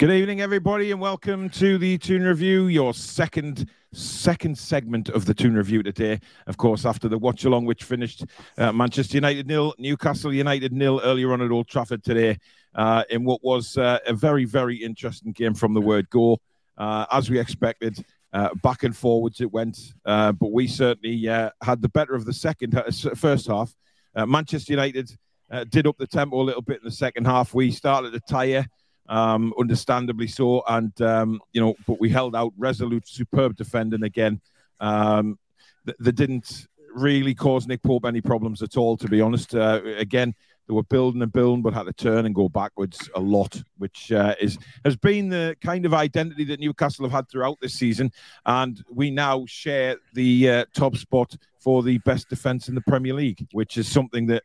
Good evening, everybody, and welcome to the Toon Review, your second second segment of the Toon Review today. Of course, after the watch along, which finished uh, Manchester United nil, Newcastle United nil earlier on at Old Trafford today, uh, in what was uh, a very very interesting game from the word go, uh, as we expected. Uh, back and forwards it went, uh, but we certainly had the better of the second first half. Manchester United did up the tempo a little bit in the second half. We started to tire um, understandably so. And um, you know, but we held out, resolute, superb defending again. Um, th- they didn't really cause Nick Pope any problems at all, to be honest. Uh, again, they were building and building, but had to turn and go backwards a lot, which uh, is has been the kind of identity that Newcastle have had throughout this season. And we now share the uh, top spot for the best defence in the Premier League, which is something that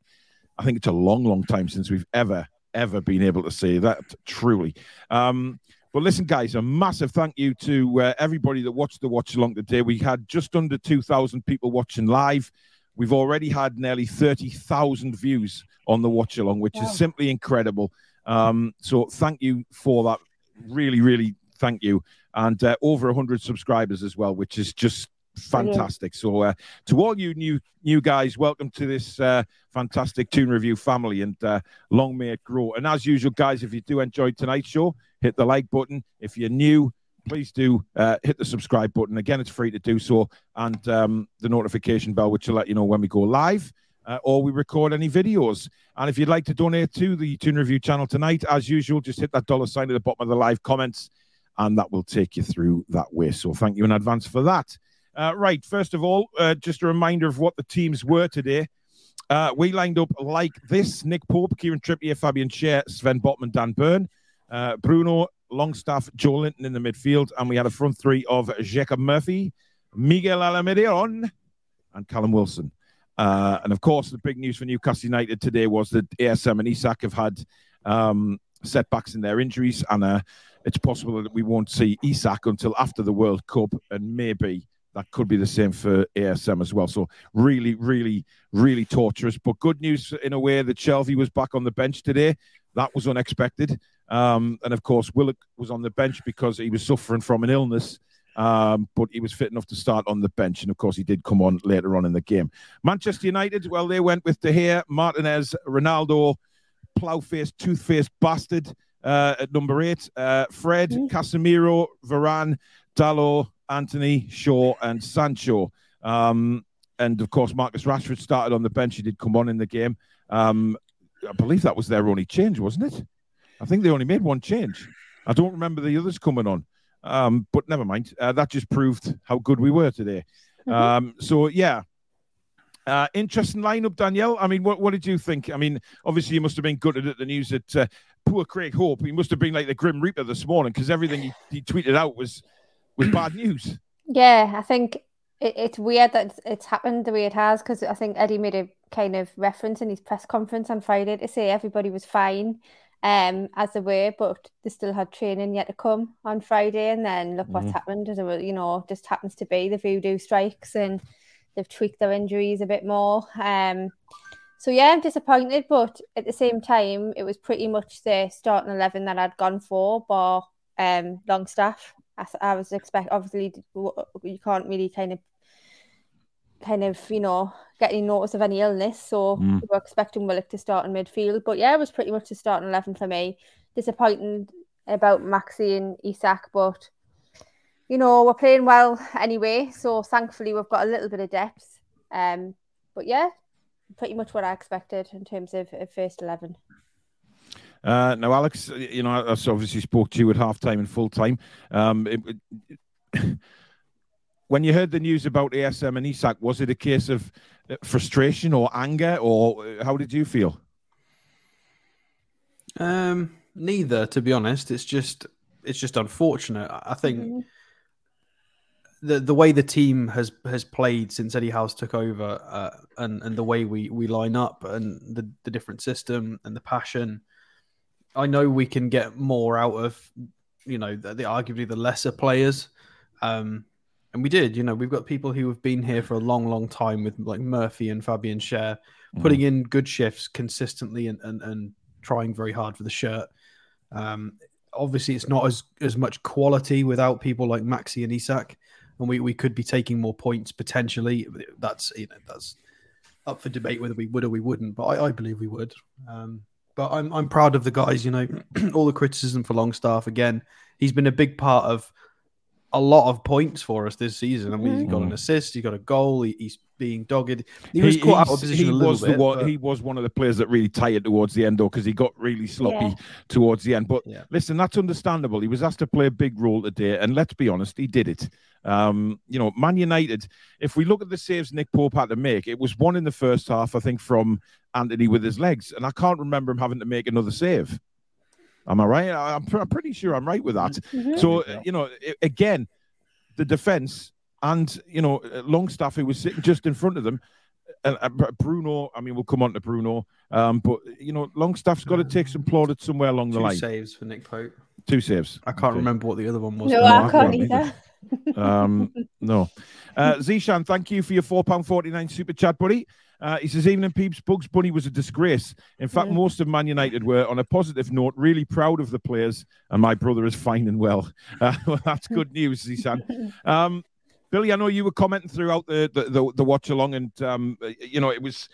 I think it's a long, long time since we've ever ever been able to say that truly. Um, but listen, guys, a massive thank you to uh, everybody that watched the watch along today. We had just under 2,000 people watching live. We've already had nearly 30,000 views on the watch along, which wow. is simply incredible. Um, so thank you for that. Really, really thank you. And uh, over 100 subscribers as well, which is just fantastic. So, uh, to all you new new guys, welcome to this uh, fantastic Toon Review family, and uh, long may it grow. And as usual, guys, if you do enjoy tonight's show, hit the like button. If you're new, please do uh, hit the subscribe button. Again, it's free to do so, and um, the notification bell, which will let you know when we go live. Uh, or we record any videos. And if you'd like to donate to the Toon Review channel tonight, as usual, just hit that dollar sign at the bottom of the live comments, and that will take you through that way. So thank you in advance for that. Uh, right, first of all, uh, just a reminder of what the teams were today. Uh, we lined up like this Nick Pope, Kieran Trippier, Fabian Schär, Sven Botman, Dan Burn, uh, Bruno, Longstaff, Joelinton in the midfield, and we had a front three of Jacob Murphy, Miguel Almiron, and Callum Wilson. Uh, and of course, the big news for Newcastle United today was that ASM and Isak have had um, setbacks in their injuries, and uh, it's possible that we won't see Isak until after the World Cup, and maybe that could be the same for ASM as well. So really, really, really torturous. But good news in a way that Shelvey was back on the bench today. That was unexpected. Um, and of course, Willock was on the bench because he was suffering from an illness. Um, but he was fit enough to start on the bench. And of course, he did come on later on in the game. Manchester United, well, they went with De Gea, Martinez, Ronaldo, plough faced, tooth faced bastard uh, at number eight, uh, Fred. Casemiro, Varane, Dalot, Antony, Shaw, and Sancho. Um, and of course, Marcus Rashford started on the bench. He did come on in the game. Um, I believe that was their only change, wasn't it? I think they only made one change. I don't remember the others coming on, um, but never mind. Uh, that just proved how good we were today. Mm-hmm. Um, so yeah, uh, interesting lineup, Danielle. I mean, what, what did you think? I mean, obviously you must have been gutted at the news that uh, poor Craig Hope. He must have been like the Grim Reaper this morning because everything he, he tweeted out was with bad news. Yeah, I think it, it's weird that it's, it's, happened the way it has because I think Eddie made a kind of reference in his press conference on Friday to say everybody was fine um, as they were, but they still had training yet to come on Friday. And then look what's mm. happened. As it, you know, just happens to be the voodoo strikes and they've tweaked their injuries a bit more. Um, so yeah, I'm disappointed, but at the same time, it was pretty much the starting eleven that I'd gone for, bar um, Longstaff. I, I was expect obviously you can't really kind of kind of you know get any notice of any illness, so mm. we were expecting Willock to start in midfield. But yeah, it was pretty much the starting eleven for me. Disappointing about Maxi and Isak, but you know we're playing well anyway. So thankfully we've got a little bit of depth. Um, but yeah, pretty much what I expected in terms of, of first eleven. Uh, now, Alex, you know, I obviously spoke to you at half time and full time. Um, it, it, when you heard the news about ASM and Isak, was it a case of uh, frustration or anger, or uh, how did you feel? Um, neither, to be honest. It's just it's just unfortunate. I think mm-hmm. the the way the team has has played since Eddie Howe took over, uh, and and the way we we line up, and the the different system and the passion I know we can get more out of, you know, the, the arguably the lesser players. Um, and we did, you know, we've got people who have been here for a long, long time with like Murphy and Fabian Schär, mm. putting in good shifts consistently and, and, and trying very hard for the shirt. Um, obviously it's not as as much quality without people like Maxi and Isak, and we, we could be taking more points potentially. That's you know that's up for debate whether we would or we wouldn't, but I, I believe we would. Um, but I'm I'm proud of the guys. You know, all the criticism for Longstaff again. He's been a big part of a lot of points for us this season. I mean, mm-hmm. he got an assist, he's got a goal, he, he's being dogged. He was caught out of position he a was bit. The one, but... He was one of the players that really tired towards the end, though, because he got really sloppy yeah. towards the end. But yeah. listen, that's understandable. He was asked to play a big role today, and let's be honest, he did it. Um, you know, Man United, if we look at the saves Nick Pope had to make, it was one in the first half, I think, from Antony with his legs. And I can't remember him having to make another save. Am I right? I'm, I'm pretty sure I'm right with that. Mm-hmm. So, you know, again, the defense and you know Longstaff who was sitting just in front of them. Uh, uh, Bruno, I mean, we'll come on to Bruno, um, but you know, Longstaff's got to take some plaudits somewhere along Two the line. saves for Nick Pope. Two saves. I can't okay. remember what the other one was. No, I can't either. um, no. Uh, Zishan, thank you for your £4.49 super chat, buddy. Uh, he says, Evening Peeps, Bugs Bunny was a disgrace. In fact, yeah. most of Man United were, on a positive note, really proud of the players, and my brother is fine and well. Uh, well that's good news, Zishan. Um, Billy, I know you were commenting throughout the the, the, the watch along, and um, you know it was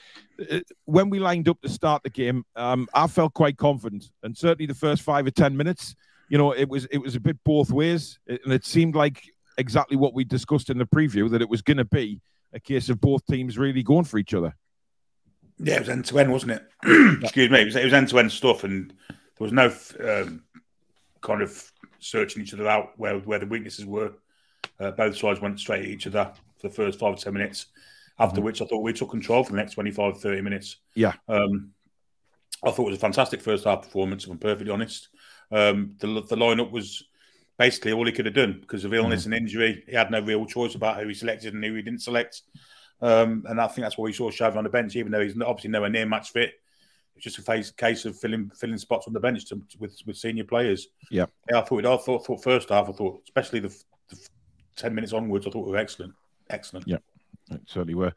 uh, when we lined up to start the game. Um, I felt quite confident, and certainly the first five or ten minutes, you know, it was it was a bit both ways, and it seemed like exactly what we discussed in the preview that it was going to be a case of both teams really going for each other. Yeah, it was end to end, wasn't it? Excuse me, it was, it was end to end stuff, and there was no um, kind of searching each other out where where the weaknesses were. Uh, both sides went straight at each other for the first five or ten minutes. After mm-hmm. which, I thought we took control for the next 25, 30 minutes. Yeah. Um, I thought it was a fantastic first half performance, if I'm perfectly honest. Um, the, the lineup was basically all he could have done because of illness mm-hmm. and injury. He had no real choice about who he selected and who he didn't select. Um, and I think that's why we saw Xavi on the bench, even though he's obviously nowhere near match fit. It's just a phase, case of filling filling spots on the bench to, with with senior players. Yeah, yeah. I thought I thought, thought first half. I thought especially the ten minutes onwards. I thought were excellent, excellent. Yeah, certainly were.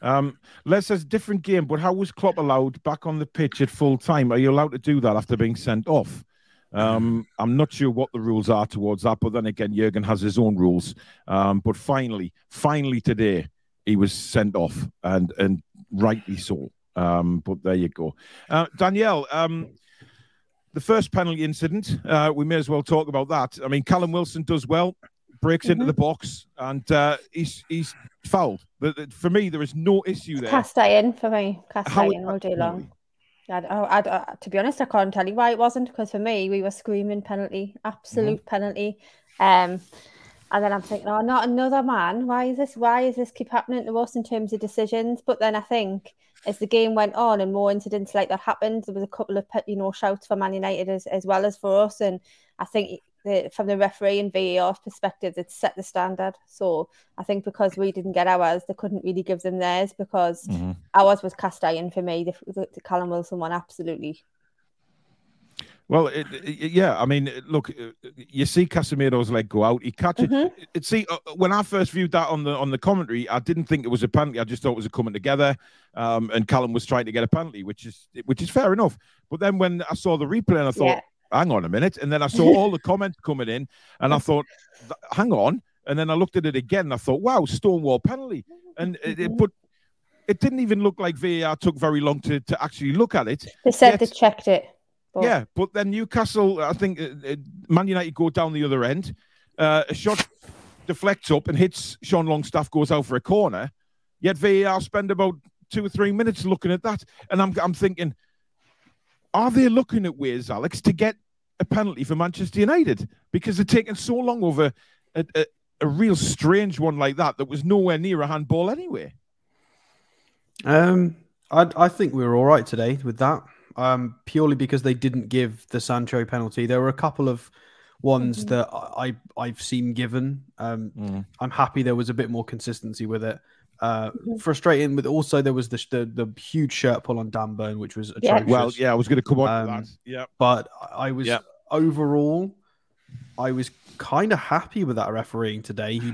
Um, Les says different game, but how was Klopp allowed back on the pitch at full time? Are you allowed to do that after being sent off? Um, I'm not sure what the rules are towards that, but then again, Jurgen has his own rules. Um, but finally, finally today, he was sent off, and and rightly so. Um, but there you go, uh, Danielle. Um, the first penalty incident, uh, we may as well talk about that. I mean, Callum Wilson does well, breaks mm-hmm. into the box, and uh, he's he's fouled. But for me, there is no issue there. Cast in for me. Cast in all day long. I, I, I, to be honest, I can't tell you why it wasn't because for me, we were screaming penalty, absolute mm-hmm. penalty. Um, and then I'm thinking, oh, not another man. Why is this? Why is this keep happening to us in terms of decisions? But then I think as the game went on and more incidents like that happened, there was a couple of you know shouts for Man United as, as well as for us. And I think the, from the referee and VAR's perspective, it set the standard. So I think because we didn't get ours, they couldn't really give them theirs because mm-hmm. ours was cast iron for me. The, the, the Callum Wilson one, absolutely. Well, it, it, yeah, I mean, look, uh, you see Casemiro's leg go out. He catches mm-hmm. it. See, uh, when I first viewed that on the on the commentary, I didn't think it was a penalty. I just thought it was a coming together, um, and Callum was trying to get a penalty, which is which is fair enough. But then when I saw the replay, and I thought, yeah hang on a minute. And then I saw all the comments coming in, and I thought, hang on. And then I looked at it again, and I thought, wow, Stonewall penalty. And it, it, but it didn't even look like VAR took very long to, to actually look at it. They said Yet, they checked it. But... Yeah, but then Newcastle, I think uh, uh, Man United go down the other end. Uh, a shot deflects up and hits Sean Longstaff, goes out for a corner. Yet VAR spend about two or three minutes looking at that. And I'm, I'm thinking, are they looking at ways, Alex, to get a penalty for Manchester United? Because they're taking so long over a, a, a real strange one like that that was nowhere near a handball anyway. Um, I, I think we were all right today with that. Um, purely because they didn't give the Sancho penalty. There were a couple of ones mm-hmm. that I I've seen given. Um, mm. I'm happy there was a bit more consistency with it. Uh, mm-hmm. frustrating, but also there was the, the, the huge shirt pull on Dan Burn, which was atrocious. Yeah. Well, yeah, I was going to come on um, Yeah, but I was yep. overall, I was kind of happy with that refereeing today. He,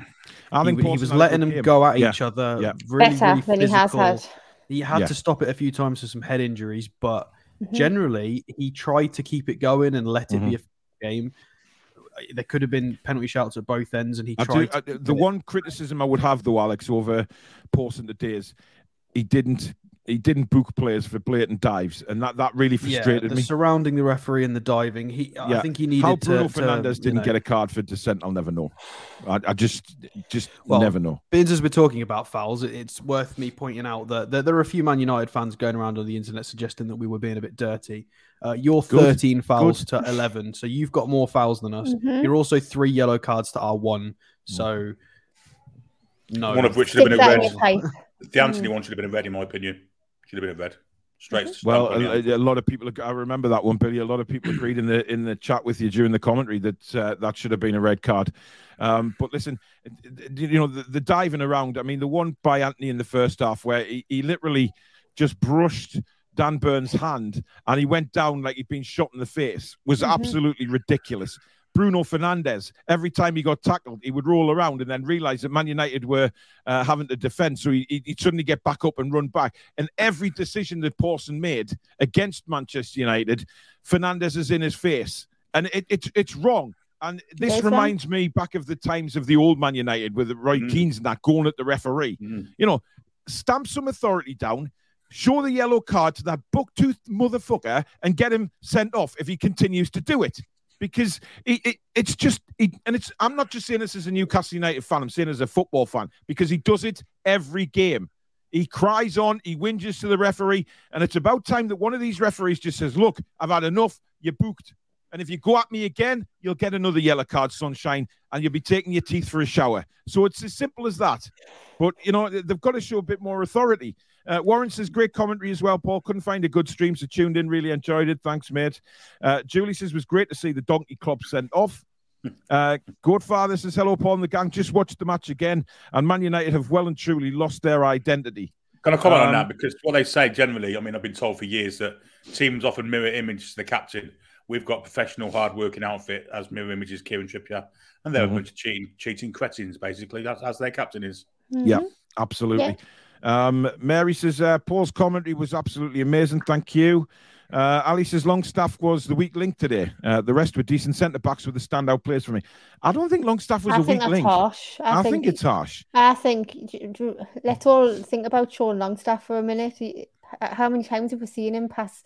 I think he, he was letting them go at yeah. each other. Yeah. Really, Better really than he has had. He had yeah. to stop it a few times for some head injuries, but mm-hmm. generally he tried to keep it going and let it mm-hmm. be a game. There could have been penalty shouts at both ends, and he I tried. do, I, the one criticism I would have though, Alex, over Pawson today is he didn't he didn't book players for blatant dives, and that, that really yeah, frustrated the me. surrounding the referee and the diving. He, Yeah. I think he needed How to. Bruno to, Fernandes you didn't know- get a card for dissent, I'll never know. I, I just just Well, never know. Being as we're talking about fouls, it's worth me pointing out that there, there are a few Man United fans going around on the internet suggesting that we were being a bit dirty. Uh, you're Good. 13 fouls to 11, so you've got more fouls than us. Mhm. You're also three yellow cards to our one. So, no. One of which should have been a red. The Antony one should have been a red, in my opinion. Should have been a red. Straight. stamp Well, a, a lot of people. I remember that one, Billy. A lot of people agreed in the in the chat with you during the commentary that uh, that should have been a red card. Um, but listen, you know the, the diving around. I mean, the one by Antony in the first half where he, he literally just brushed Dan Burn's hand and he went down like he'd been shot in the face was Mhm. absolutely ridiculous. Bruno Fernandes, every time he got tackled, he would roll around and then realize that Man United were uh, having to defend. So he, he'd suddenly get back up and run back. And every decision that Pawson made against Manchester United, Fernandes is in his face. And it, it's it's wrong. And this Yes, reminds me back of the times of the old Man United with Roy Mm. Keane's and that going at the referee. Mm. You know, stamp some authority down, show the yellow card to that buck-toothed motherfucker, and get him sent off if he continues to do it. Because it, it, it's just, it, and it's. I'm not just saying this as a Newcastle United fan. I'm saying as a football fan because he does it every game. He cries on, he whinges to the referee, and it's about time that one of these referees just says, "Look, I've had enough. You're booked, and if you go at me again, you'll get another yellow card, sunshine, and you'll be taking your teeth for a shower." So it's as simple as that. But you know they've got to show a bit more authority. Uh, Warren says great commentary as well. Paul couldn't find a good stream, so tuned in, really enjoyed it. Thanks, mate. Uh, Julie says was great to see the Donkey Club sent off. Uh, Godfather says hello, Paul and the gang. Just watched the match again, and Man United have well and truly lost their identity. Can I comment on Um, that? Because what they say generally, I mean, I've been told for years that teams often mirror image to the captain. We've got professional, hard-working outfit as mirror images, Kieran Trippier, and they're Mhm. a bunch of cheating, cheating cretins, basically. That's as their captain is. Yeah. Mhm. Absolutely. Um, Mary says uh, Paul's commentary was absolutely amazing. Thank you. Uh, Ali says Longstaff was the weak link today. Uh, the rest were decent centre backs with the standout players for me. I don't think Longstaff was I a think weak that's link. harsh. I, I, think, it's harsh. I think let's all think about Sean Longstaff for a minute. How many times have we seen him pass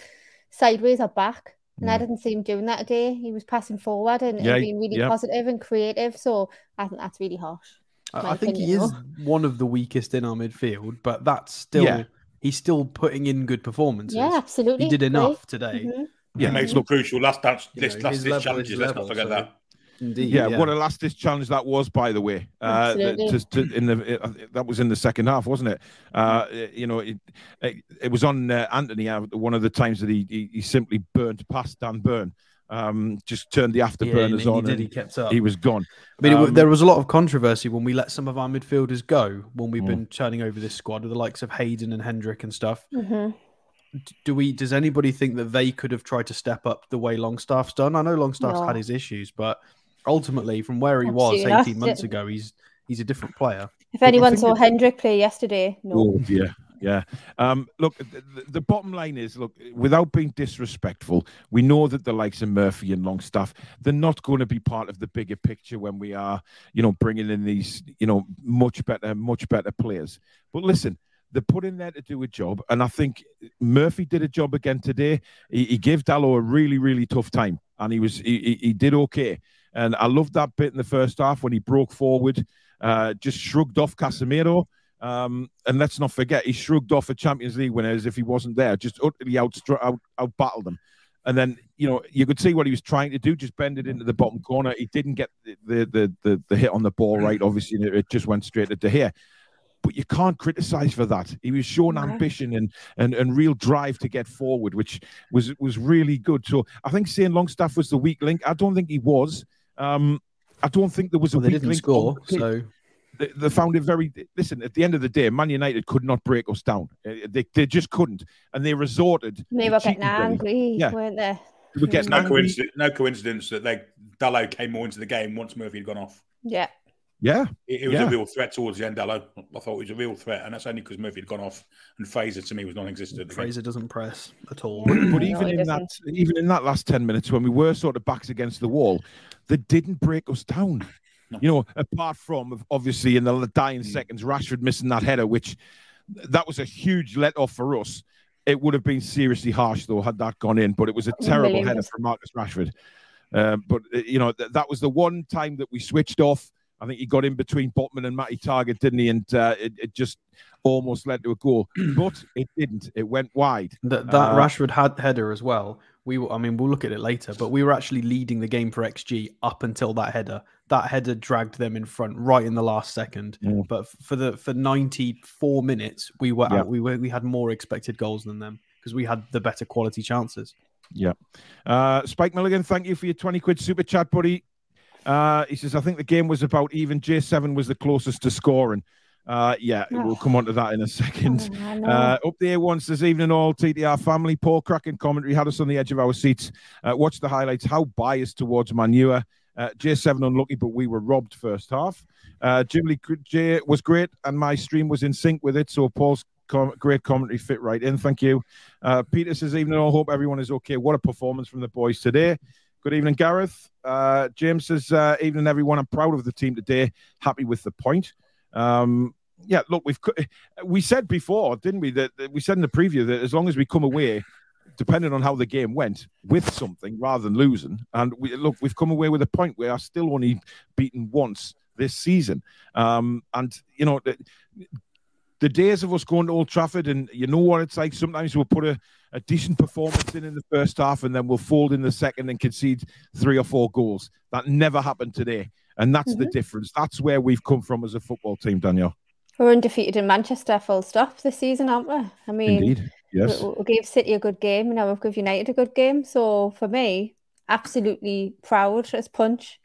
sideways or back? And I Mm. didn't see him doing that today. He was passing forward and, and being really yeah. positive and creative. So I think that's really harsh. I, my I think he is one of the weakest in our midfield, but that's still Yeah. he's still putting in good performances. Yeah, absolutely. he did Great. enough today. Mhm. Yeah. It makes it look crucial. Last dance, You this know, last his this level challenges. Let's level, not forget so- that. Indeed. Yeah, what a last ditch challenge that was, by the way. Uh, that- Absolutely. just to- in the uh, that was in the second half, wasn't it? Uh, you know, it, it, it was on uh, Antony. Uh, one of the times that he he, he simply burnt past Dan Burn, um, just turned the yeah, afterburners he, on, did. and He kept up. he was gone. I mean, it Um, there was a lot of controversy when we let some of our midfielders go when we've Mm. been turning over this squad with the likes of Hayden and Hendrick and stuff. Mhm. Do we? Does anybody think that they could have tried to step up the way Longstaff's done? I know Longstaff's No. had his issues, but ultimately, from where he was Absolutely not. eighteen months ago, he's he's a different player. If anyone saw it- Hendrick play yesterday, no. Oh dear. Yeah. Um, look, the, the- bottom line is look, without being disrespectful, we know that the likes of Murphy and Longstaff, they're not going to be part of the bigger picture when we are, you know, bringing in these, you know, much better, much better players. But listen, they're put in there to do a job. And I think Murphy did a job again today. He, he gave Dalot a really, really tough time. And he was, he, he did okay. And I loved that bit in the first half when he broke forward, uh, just shrugged off Casemiro. Um, and let's not forget, he shrugged off a Champions League winner as if he wasn't there, just utterly out out, out battled them. And then, you know, you could see what he was trying to do, just bend it into the bottom corner. He didn't get the the the, the hit on the ball right, obviously, it, just went straight to here. But you can't criticize for that. He was showing No. ambition and, and and real drive to get forward, which was was really good. So I think saying Longstaff was the weak link. I don't think he was. Um, I don't think there was a Well, they didn't score, on the pitch so they, they found it very. Listen, at the end of the day, Man United could not break us down. Uh, They, they just couldn't, and they resorted. They to were getting Billy. angry, Yeah. weren't they? They were getting No coincidence, no coincidence that they Dalot came more into the game once Murphy had gone off. Yeah. Yeah, it, it was yeah. a real threat towards the end. Hello, I thought it was a real threat, and that's only because Murphy had gone off, and Fraser to me was non-existent. Fraser doesn't press at all. But, but even he in that, doesn't. even in that last ten minutes when we were sort of backs against the wall, they didn't break us down. No. You know, apart from obviously in the dying Mm. seconds, Rashford missing that header, which that was a huge let off for us. It would have been seriously harsh though had that gone in, but it was a terrible Million header percent. from Marcus Rashford. Um, but uh, you know th- that was the one time that we switched off. I think he got in between Botman and Matty Targett, didn't he? And uh, it, it just almost led to a goal, but it didn't. It went wide. That that Uh, Rashford had header as well. We, were, I mean, we'll look at it later, but we were actually leading the game for XG up until that header. That header dragged them in front right in the last second. Mm. But for the for ninety four minutes, we were Yeah. out, we were we had more expected goals than them because we had the better quality chances. Yeah. Uh, Spike Milligan, thank you for your 20 quid super chat, buddy. Uh, he says, I think the game was about even. J7 was the closest to scoring. Uh, yeah, we'll come on to that in a second. Oh. Uh, up there once this evening, all TTR family. Paul cracking commentary had us on the edge of our seats. Uh, watch the highlights. How biased towards Manua. Uh, J7 unlucky, but we were robbed first half. Uh, Jim Lee J was great, and my stream was in sync with it. So Paul's com- great commentary fit right in. Thank you. Uh, Peter says, evening all. Hope everyone is okay. What a performance from the boys today. Good evening, Gareth. Uh, James says, uh, evening everyone. I'm proud of the team today. Happy with the point. Um, yeah, look, we've we said before, didn't we? That, that we said in the preview that as long as we come away, depending on how the game went, with something rather than losing, and we look, we've come away with a point. We are still only beaten once this season, um, and you know. The, the days of us going to Old Trafford, and you know what it's like. Sometimes we'll put a, a decent performance in in the first half, and then we'll fold in the second and concede three or four goals. That never happened today, and that's the difference. That's where we've come from as a football team, Daniel. We're undefeated in Manchester, full stop, this season, aren't we? I mean, Indeed, yes. we, we gave City a good game, and now we've given United a good game. So for me, absolutely proud as punch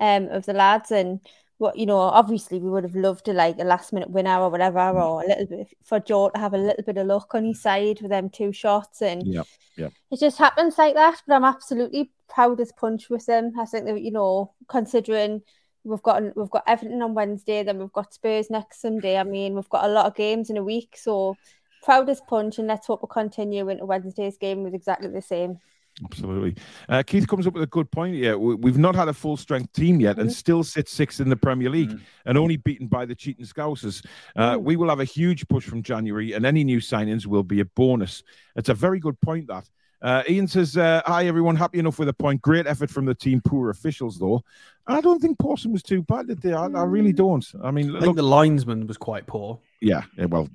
um, of the lads. And what you know, obviously, we would have loved to like a last minute winner or whatever, or a little bit for Joe to have a little bit of luck on his side with them two shots. And Yeah, yeah. it just happens like that. But I'm absolutely proud as punch with them. I think that you know, considering we've got we've got Everton on Wednesday, then we've got Spurs next Sunday. I mean, we've got a lot of games in a week, so proud as punch, and let's hope we continue into Wednesday's game with exactly the same. Absolutely. Uh, Keith comes up with a good point here. We- We've not had a full strength team yet and still sit sixth in the Premier League Mm. and only beaten by the cheating Scousers. Uh, Mm. we will have a huge push from January and any new signings will be a bonus. It's a very good point, that. Uh, Ian says, uh, Hi, everyone. Happy enough with a point. Great effort from the team. Poor officials, though. I don't think Pawson was too bad, did they? I, I really don't. I mean, I look, think the linesman was quite poor. Yeah, well,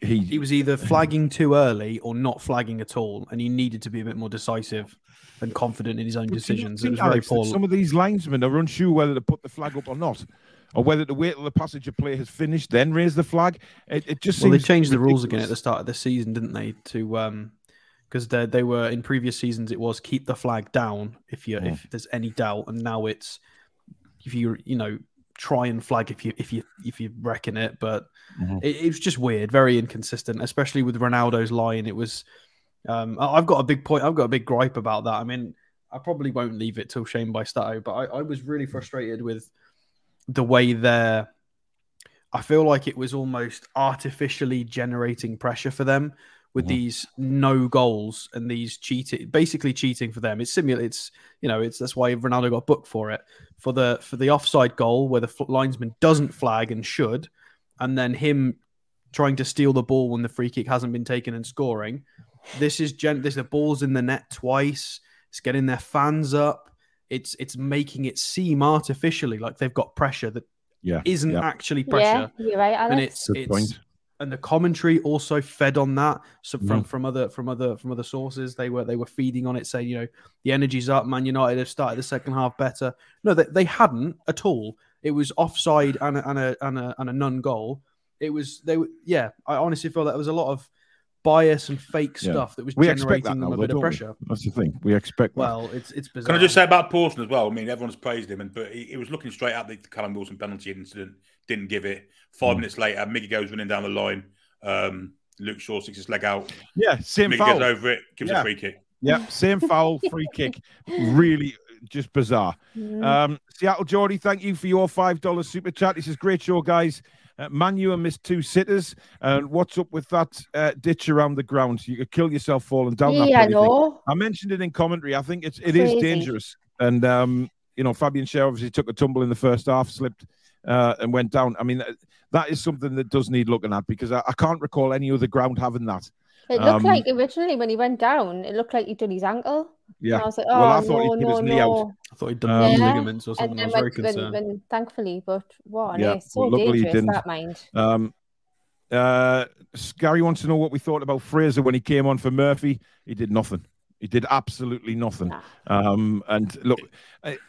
he, He was either flagging too early or not flagging at all, and he needed to be a bit more decisive and confident in his own decisions. It was very Alex, that poor. Some of these linesmen are unsure whether to put the flag up or not, or whether to wait till the passenger play has finished, then raise the flag. It, it just Well, they changed the rules again at the start of the season, didn't they? To um, because they they were in previous seasons it was keep the flag down if you Mm. if there's any doubt, and now it's if you you know try and flag if you if you if you reckon it, but Mhm. it, it was just weird, very inconsistent, especially with Ronaldo's line. It was. Um, I've got a big point. I've got a big gripe about that. I mean, I probably won't leave it till shame by Stato, but I, I was really frustrated with the way they're. I feel like it was almost artificially generating pressure for them with Mhm. these no goals and these cheating, basically cheating for them. It's simulated. It's you know, it's that's why Ronaldo got booked for it for the for the offside goal where the fl- linesman doesn't flag and should, and then him trying to steal the ball when the free kick hasn't been taken and scoring. This is gen. There's the balls in the net twice. It's getting their fans up. It's it's making it seem artificially like they've got pressure that Yeah, isn't yeah. actually pressure Yeah, you're right, Alex. and it's Good it's point. And the commentary also fed on that so from Mhm. from other from other from other sources they were they were feeding on it saying you know the energy's up man united have started the second half better no they, they hadn't at all it was offside and a, and a and a and a non goal it was they were yeah i honestly feel that there was a lot of bias and fake Yeah. stuff that was We generating that them now, a though, bit of don't we? pressure That's the thing. We expect that. well it's it's bizarre Can I just say about Pawson as well? I mean, everyone's praised him, and but he, he was looking straight at the Callum Wilson penalty incident, didn't give it. Five Mm. minutes later, Miggy goes running down the line. Um, Luke Shaw sticks his leg out. yeah, same Miggy foul. goes over it, gives Yeah. a free kick. Yeah, same foul, free kick. Really, just bizarre. Mm. Um, Seattle Geordie, thank you for your five dollars super chat. This is great show, guys. Uh, Manu missed two sitters. And what's up with that uh, ditch around the ground? You could kill yourself falling down that yeah, I know. I mentioned it in commentary. I think it's it is Crazy. dangerous. And um, you know, Fabian Schär obviously took a tumble in the first half, slipped uh, and went down. I mean, that- that is something that does need looking at because I, I can't recall any other ground having that. It looked Um, like originally when he went down, it looked like he'd done his ankle. Yeah. And I was like, oh, Well, I thought no, he'd put no, his knee out. no. I thought he'd done Um, knee Yeah. ligaments or something. I was when, very when, concerned. when, thankfully, but what on Yeah, earth? So well, luckily he dangerous, didn't. that mind. Um, uh, Gary wants to know what we thought about Fraser when he came on for Murphy. He did nothing. He did absolutely nothing. Nah. Um, and look, uh, th-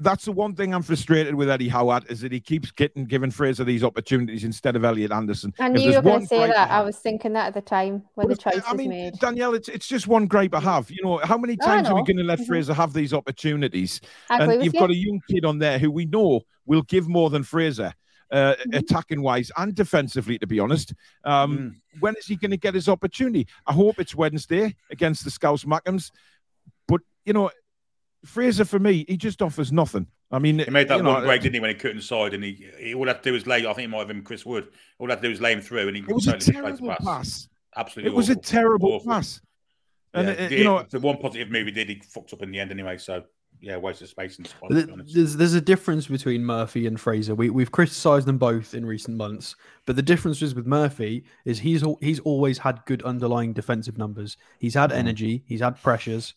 that's the one thing I'm frustrated with Eddie Howard is that he keeps getting giving Fraser these opportunities instead of Elliot Anderson. I If knew you were going to say that. I was thinking that at the time when the But it's- choice I mean, made. Danielle, it's it's just one gripe I have. You know, how many Oh, times are we going to let Mhm. Fraser have these opportunities? I and you've you. got a young kid on there who we know will give more than Fraser, uh, Mhm. attacking wise and defensively. To be honest, um, Mm. when is he going to get his opportunity? I hope it's Wednesday against the Scouse Mackems. But you know, Fraser for me, he just offers nothing. I mean, He made that you know, one break, didn't he, when he cut inside, and he, he all he had to do was lay. I think it might have been Chris Wood. All he had to do was lay him through, and he It was a totally the terrible pass. Absolutely, It was a terrible Awful. pass. And Yeah, uh, the, you know, the one positive move he did, he fucked up in the end anyway. So yeah, waste of space and squad. to Th- be honest. There's there's a difference between Murphy and Fraser. We we've criticised them both in recent months, but the difference is with Murphy is he's he's always had good underlying defensive numbers. He's had energy, he's had pressures,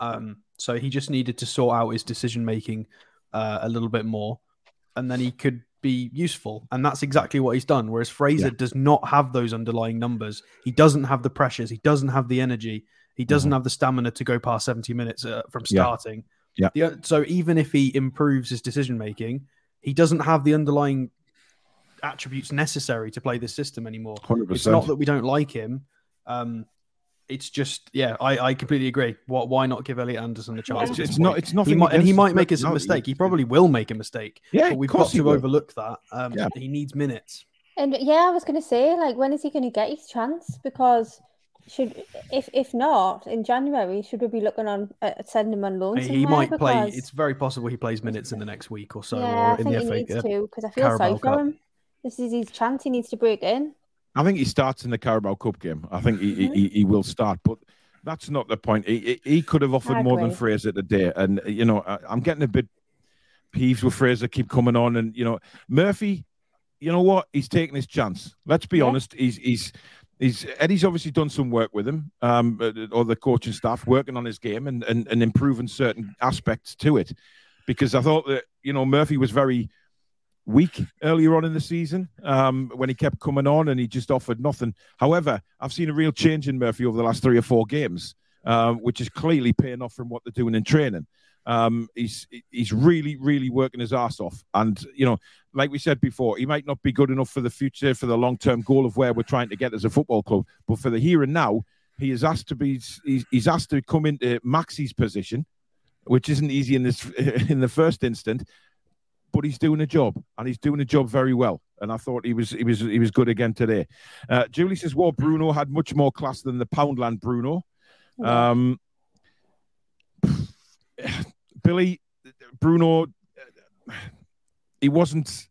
um, so he just needed to sort out his decision making uh, a little bit more, and then he could be useful. And that's exactly what he's done. Whereas Fraser does not have those underlying numbers. He doesn't have the pressures. He doesn't have the energy. He doesn't have the stamina to go past 70 minutes uh, from starting. Yeah. The, so even if he improves his decision making, he doesn't have the underlying attributes necessary to play this system anymore. hundred It's not that we don't like him. Um, it's just, yeah, I, I completely agree. What, why not give Elliot Anderson a chance? It's, at this it's not. It's nothing. He might, and he might make a personality. mistake. He probably will make a mistake. Yeah, but we've got to will. overlook that. Um, Yeah. He needs minutes. And yeah, I was going to say, like, when is he going to get his chance? Because should if if not in January, should we be looking on at sending him on loan? he somewhere? might play. It's very possible he plays minutes in the next week or so, yeah, or I in think the he FA. needs uh, to because I feel Carabao sorry for Cup. him. This is his chance. He needs to break in. I think he starts in the Carabao Cup game. I think he, he, he will start, but that's not the point. He, he could have offered more than. Fraser today, and you know I, I'm getting a bit peeved with Fraser keep coming on, and you know Murphy. You know what? He's taking his chance. Let's be Yeah. honest. He's he's he's Eddie's obviously done some work with him, um, uh, or the coaching staff working on his game and and, and improving certain aspects to it, because I thought that you know Murphy was very weak earlier on in the season um, when he kept coming on and he just offered nothing. However, I've seen a real change in Murphy over the last three or four games, um, which is clearly paying off from what they're doing in training. Um, he's he's really really working his ass off, and you know, like we said before, he might not be good enough for the future for the long term goal of where we're trying to get as a football club, but for the here and now, he is asked to be he's, he's asked to come into Maxi's position, which isn't easy in this in the first instant but he's doing a job and he's doing a job very well. And I thought he was he was he was good again today. Uh, Julie says, "Well, Bruno had much more class than the Poundland Bruno." Um, Billy Bruno, he wasn't.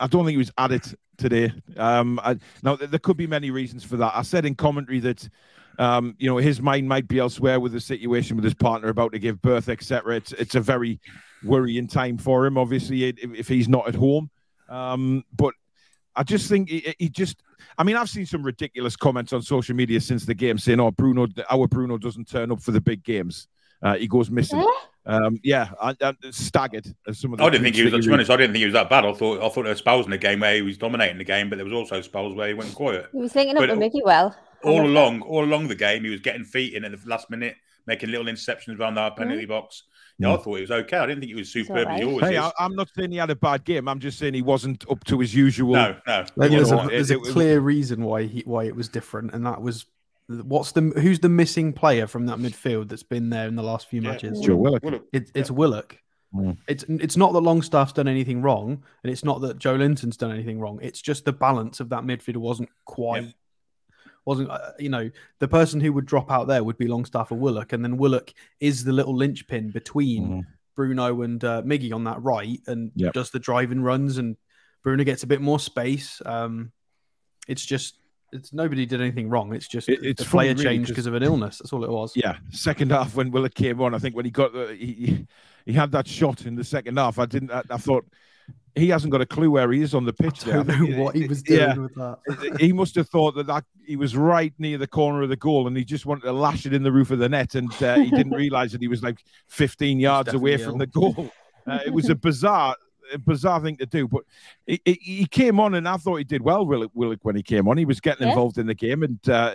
I don't think he was at it today. Um, I, now th- there could be many reasons for that. I said in commentary that. Um, you know, his mind might be elsewhere with the situation with his partner about to give birth, etc. It's it's a very worrying time for him, obviously, if, if he's not at home. Um, but I just think he, he just. I mean, I've seen some ridiculous comments on social media since the game saying, "Oh, Bruno, our Bruno doesn't turn up for the big games. Uh, he goes missing." Um, yeah, I, I, staggered. As some of the I didn't think he was. that To be honest, I didn't think he was that bad. I thought I thought there were spells in the game where he was dominating the game, but there was also spells where he went quiet. He was linking up But- Mickey well. I All love that. along, all along the game, he was getting feet in at the last minute, making little interceptions around our penalty box. Yeah, I thought he was okay. I didn't think he was superb. as He always Hey, is. I, I'm not saying he had a bad game. I'm just saying he wasn't up to his usual. no, no. Like, You there's know, a, there's a clear reason why he why it was different, and that was what's the who's the missing player from that midfield that's been there in the last few Yeah. matches. Joe Willock. Well, look, It, it's Willock. Mm. It's it's not that Longstaff's done anything wrong, and it's not that Joelinton's done anything wrong. It's just the balance of that midfield wasn't quite wasn't uh, you know the person who would drop out there would be Longstaff or Willock, and then Willock is the little linchpin between Mhm. Bruno and uh, Miggy on that right, and Yep. does the driving runs, and Bruno gets a bit more space. Um, it's just it's nobody did anything wrong. It's just It- it's the player really, changed 'cause- because of an illness. That's all it was. Yeah, second half when Willock came on, I think when he got the, he, he- he had that shot in the second half. I didn't. I, I thought he hasn't got a clue where he is on the pitch. I don't I know what he was doing Yeah, with that. he must have thought that, that he was right near the corner of the goal, and he just wanted to lash it in the roof of the net, and uh, he didn't realise that he was like 15 yards away definitely from the goal. Uh, it was a bizarre. A bizarre thing to do, but he, he- he came on, and I thought he did well. Willock, Willock when he came on, he was getting Yeah. involved in the game, and uh,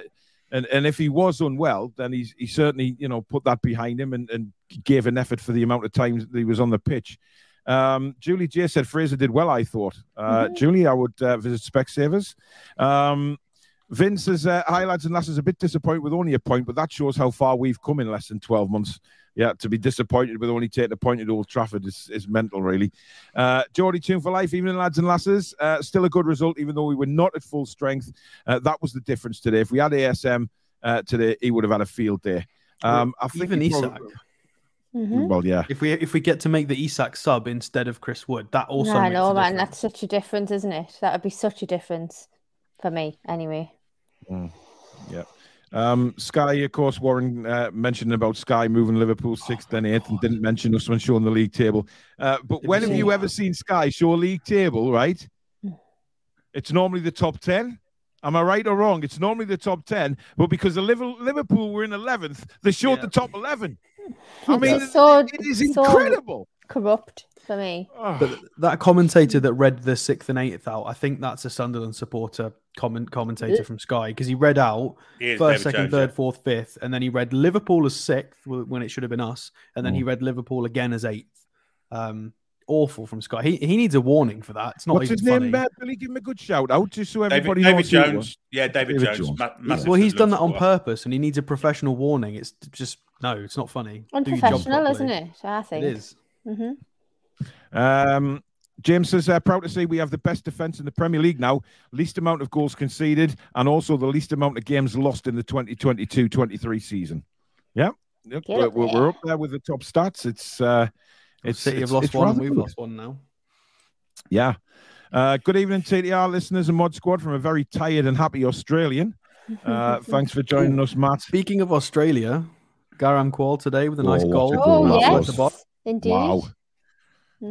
and and if he was unwell, then he's he certainly you know put that behind him and, and gave an effort for the amount of times that he was on the pitch. Um, Julie J said Fraser did well. I thought. Uh, Mhm. Julie, I would uh, visit Specsavers. Um, Vince says, uh, "Hi lads and lasses, a bit disappointed with only a point, but that shows how far we've come in less than twelve months. Yeah, to be disappointed with only taking a point at Old Trafford is, is mental, really. Uh, Geordie tune for life, evening lads and lasses. Uh, still a good result, even though we were not at full strength. Uh, that was the difference today. If we had ASM uh, today, he would have had a field day. Um, I think Even Isak. probably- Mhm. Well, yeah, If we if we get to make the Isak sub instead of Chris Wood, that also I know, man. That's such a difference, isn't it? That would be such a difference for me, anyway. Yeah. Um, Sky, of course, Warren uh, mentioned about Sky moving Liverpool sixth and eighth, and didn't mention us when showing the league table. Uh, but Did when have you that? ever seen Sky show a league table? Right? Mm. It's normally the top ten. Am I right or wrong? It's normally the top ten, but because the Liverpool, Liverpool were in eleventh, they showed Yeah. the top eleven. I mean, It's so, it is so incredible. corrupt for me. Oh, But that commentator that read the sixth and eighth out, I think that's a Sunderland supporter comment commentator from Sky because he read out He first, David second, Jones, third, yeah. fourth, fifth, and then he read Liverpool as sixth when it should have been us, and then he Mm. read Liverpool again as eighth. Um, awful from Scott. He he needs a warning for that. It's not what's even his name? funny. Uh, Billy, give him a good shout out just so everybody David knows who it was. Jones. Yeah, David, David Jones. Jones. Ma- massive well, he's done that on supporter. purpose, and he needs a professional warning. It's just no, it's not funny. Unprofessional, isn't properly. it? I think. It is. hmm Um, James says, uh, proud to say we have the best defence in the Premier League now, least amount of goals conceded, and also the least amount of games lost in the 2022 23 season. Yeah, Yep, we're, up there. we're up there with the top stats. It's, uh, it's, City it's, have lost it's one, and we've good. lost one now. Yeah. Uh, good evening, TTR listeners and Mod Squad from a very tired and happy Australian. Uh, thanks for joining us, Matt. Speaking of Australia, Garang Kuol today with a nice Oh, what goal. Oh, goal that outside was. the box. yes. Indeed. Wow.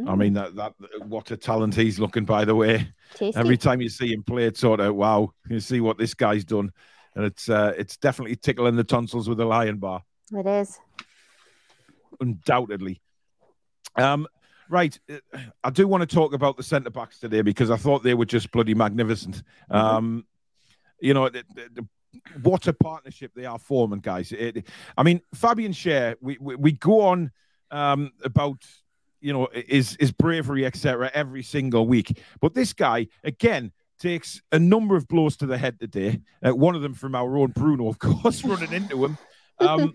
I mean, that, that what a talent he's looking, by the way. tasty. Every time you see him play, it's sort of wow. You see what this guy's done, and it's uh, it's definitely tickling the tonsils with a lion bar, It is. undoubtedly. Um, right, uh, I do want to talk about the centre backs today because I thought they were just bloody magnificent. Um, you know, the, the, the, what a partnership they are forming, guys. It, I mean, Fabian Schär, we, we we go on um, about you know his his bravery, etc., every single week, but this guy again takes a number of blows to the head today. Uh, one of them from our own Bruno, of course, running into him. Um,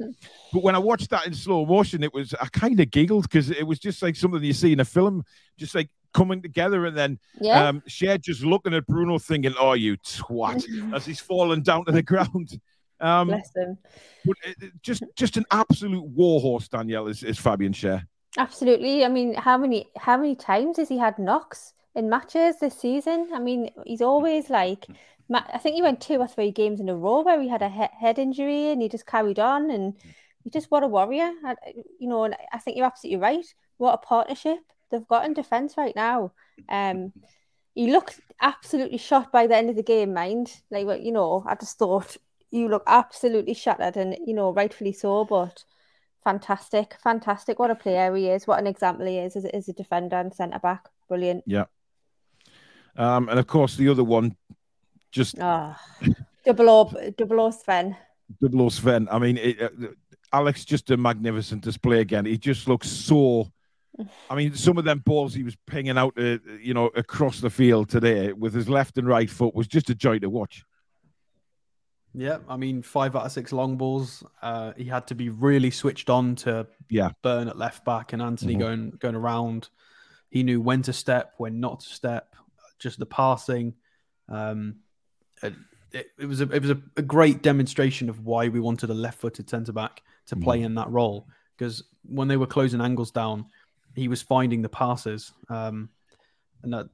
but when I watched that in slow motion, it was I kind of giggled because it was just like something you see in a film, just like coming together, and then yeah. um, Schär just looking at Bruno, thinking, "Oh, you twat," as he's falling down to the ground. Um, Bless them. but it, it- just just an absolute warhorse, Danielle is, is Fabian Schär. Absolutely. I mean, how many how many times has he had knocks in matches this season? I mean, he's always like, ma- I think he went two or three games in a row where he had a he- head injury and he just carried on and he just what a warrior. I, you know, and I think you're absolutely right. What a partnership they've got in defence right now. Um, he looked absolutely shot by the end of the game. Mind, like you know, I just thought you look absolutely shattered, and you know, rightfully so, but fantastic, fantastic. What a player he is. What an example he is as, as a defender and centre back. Brilliant. Yeah. Um, and of course, the other one, just Ah, double O, double O Sven. double O Sven. I mean, it, uh, Alex, just a magnificent display again. He just looks so. I mean, some of them balls he was pinging out, uh, you know, across the field today with his left and right foot was just a joy to watch. Yeah, I mean, five out of six long balls. Uh, he had to be really switched on to Yeah. burn at left back, and Antony Mhm. going going around. He knew when to step, when not to step. Just the passing. Um, it, it was a it was a, a, great demonstration of why we wanted a left-footed centre back to mm. play in that role because when they were closing angles down, he was finding the passes, um, and that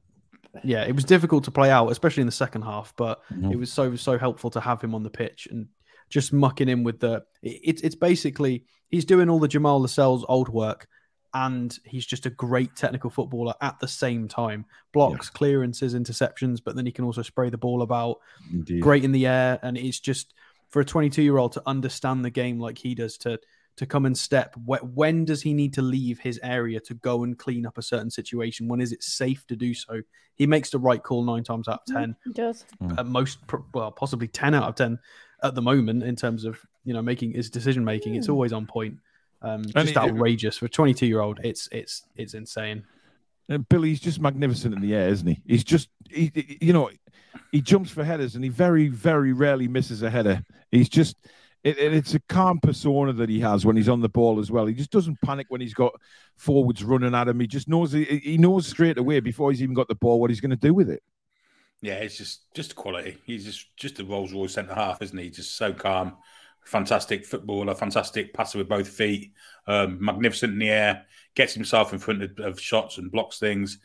yeah, it was difficult to play out, especially in the second half. But mm-hmm. it was so so helpful to have him on the pitch and just mucking in with the. It's it's basically he's doing all the Jamal Lascelles old work, and he's just a great technical footballer at the same time. Blocks, yeah. clearances, interceptions, but then he can also spray the ball about. Indeed. Great in the air, and it's just for a 22 year old to understand the game like he does to to come and step. When does he need to leave his area to go and clean up a certain situation? When is it safe to do so? He makes the right call nine times out of mm, ten. He does. At most, well, possibly ten out of ten at the moment in terms of you know making his decision making. It's mm. always on point. Um, just it, outrageous for a 22 year old. It's it's it's insane. And Billy's just magnificent in the air, isn't he? He's just he, you know he jumps for headers and he very very rarely misses a header. He's just it, it, it's a calm persona that he has when he's on the ball as well. He just doesn't panic when he's got forwards running at him. He just knows he, he knows straight away before he's even got the ball what he's going to do with it. Yeah, it's just just quality. He's just just a Rolls Royce centre half, isn't he? Just so calm, fantastic footballer, fantastic passer with both feet, um, magnificent in the air, gets himself in front of, of, shots and blocks things.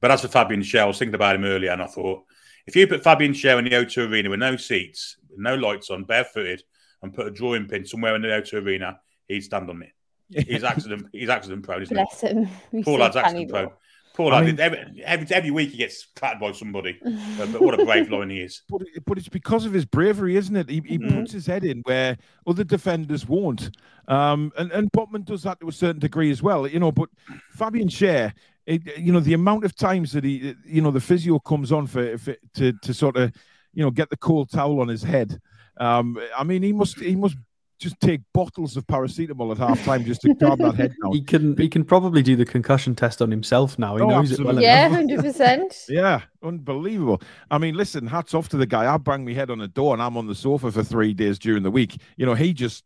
But as for Fabian Schär, I was thinking about him earlier, and I thought if you put Fabian Schär in the O2 Arena with no seats, no lights on, barefooted, and put a drawing pin somewhere in the outer arena, he'd stand on it. He's accident. he's accident prone, isn't Bless he? him. Poor lad's accident prone. Poor lad. Mean, every, every, every week he gets clattered by somebody. but, but, what a brave lion he is. But, but it's because of his bravery, isn't it? He, he mm. puts his head in where other defenders won't. Um, and, and Botman does that to a certain degree as well, you know. But Fabian Schär, it, you know, the amount of times that he, you know, the physio comes on for, for to to sort of, you know, get the cold towel on his head. Um, I mean, he must he must just take bottles of paracetamol at half time just to calm that head down. He can he can probably do the concussion test on himself now. He oh, knows absolutely. it well Yeah, hundred percent. Yeah, unbelievable. I mean, listen, hats off to the guy. I bang my head on a door and I'm on the sofa for three days during the week. You know, he just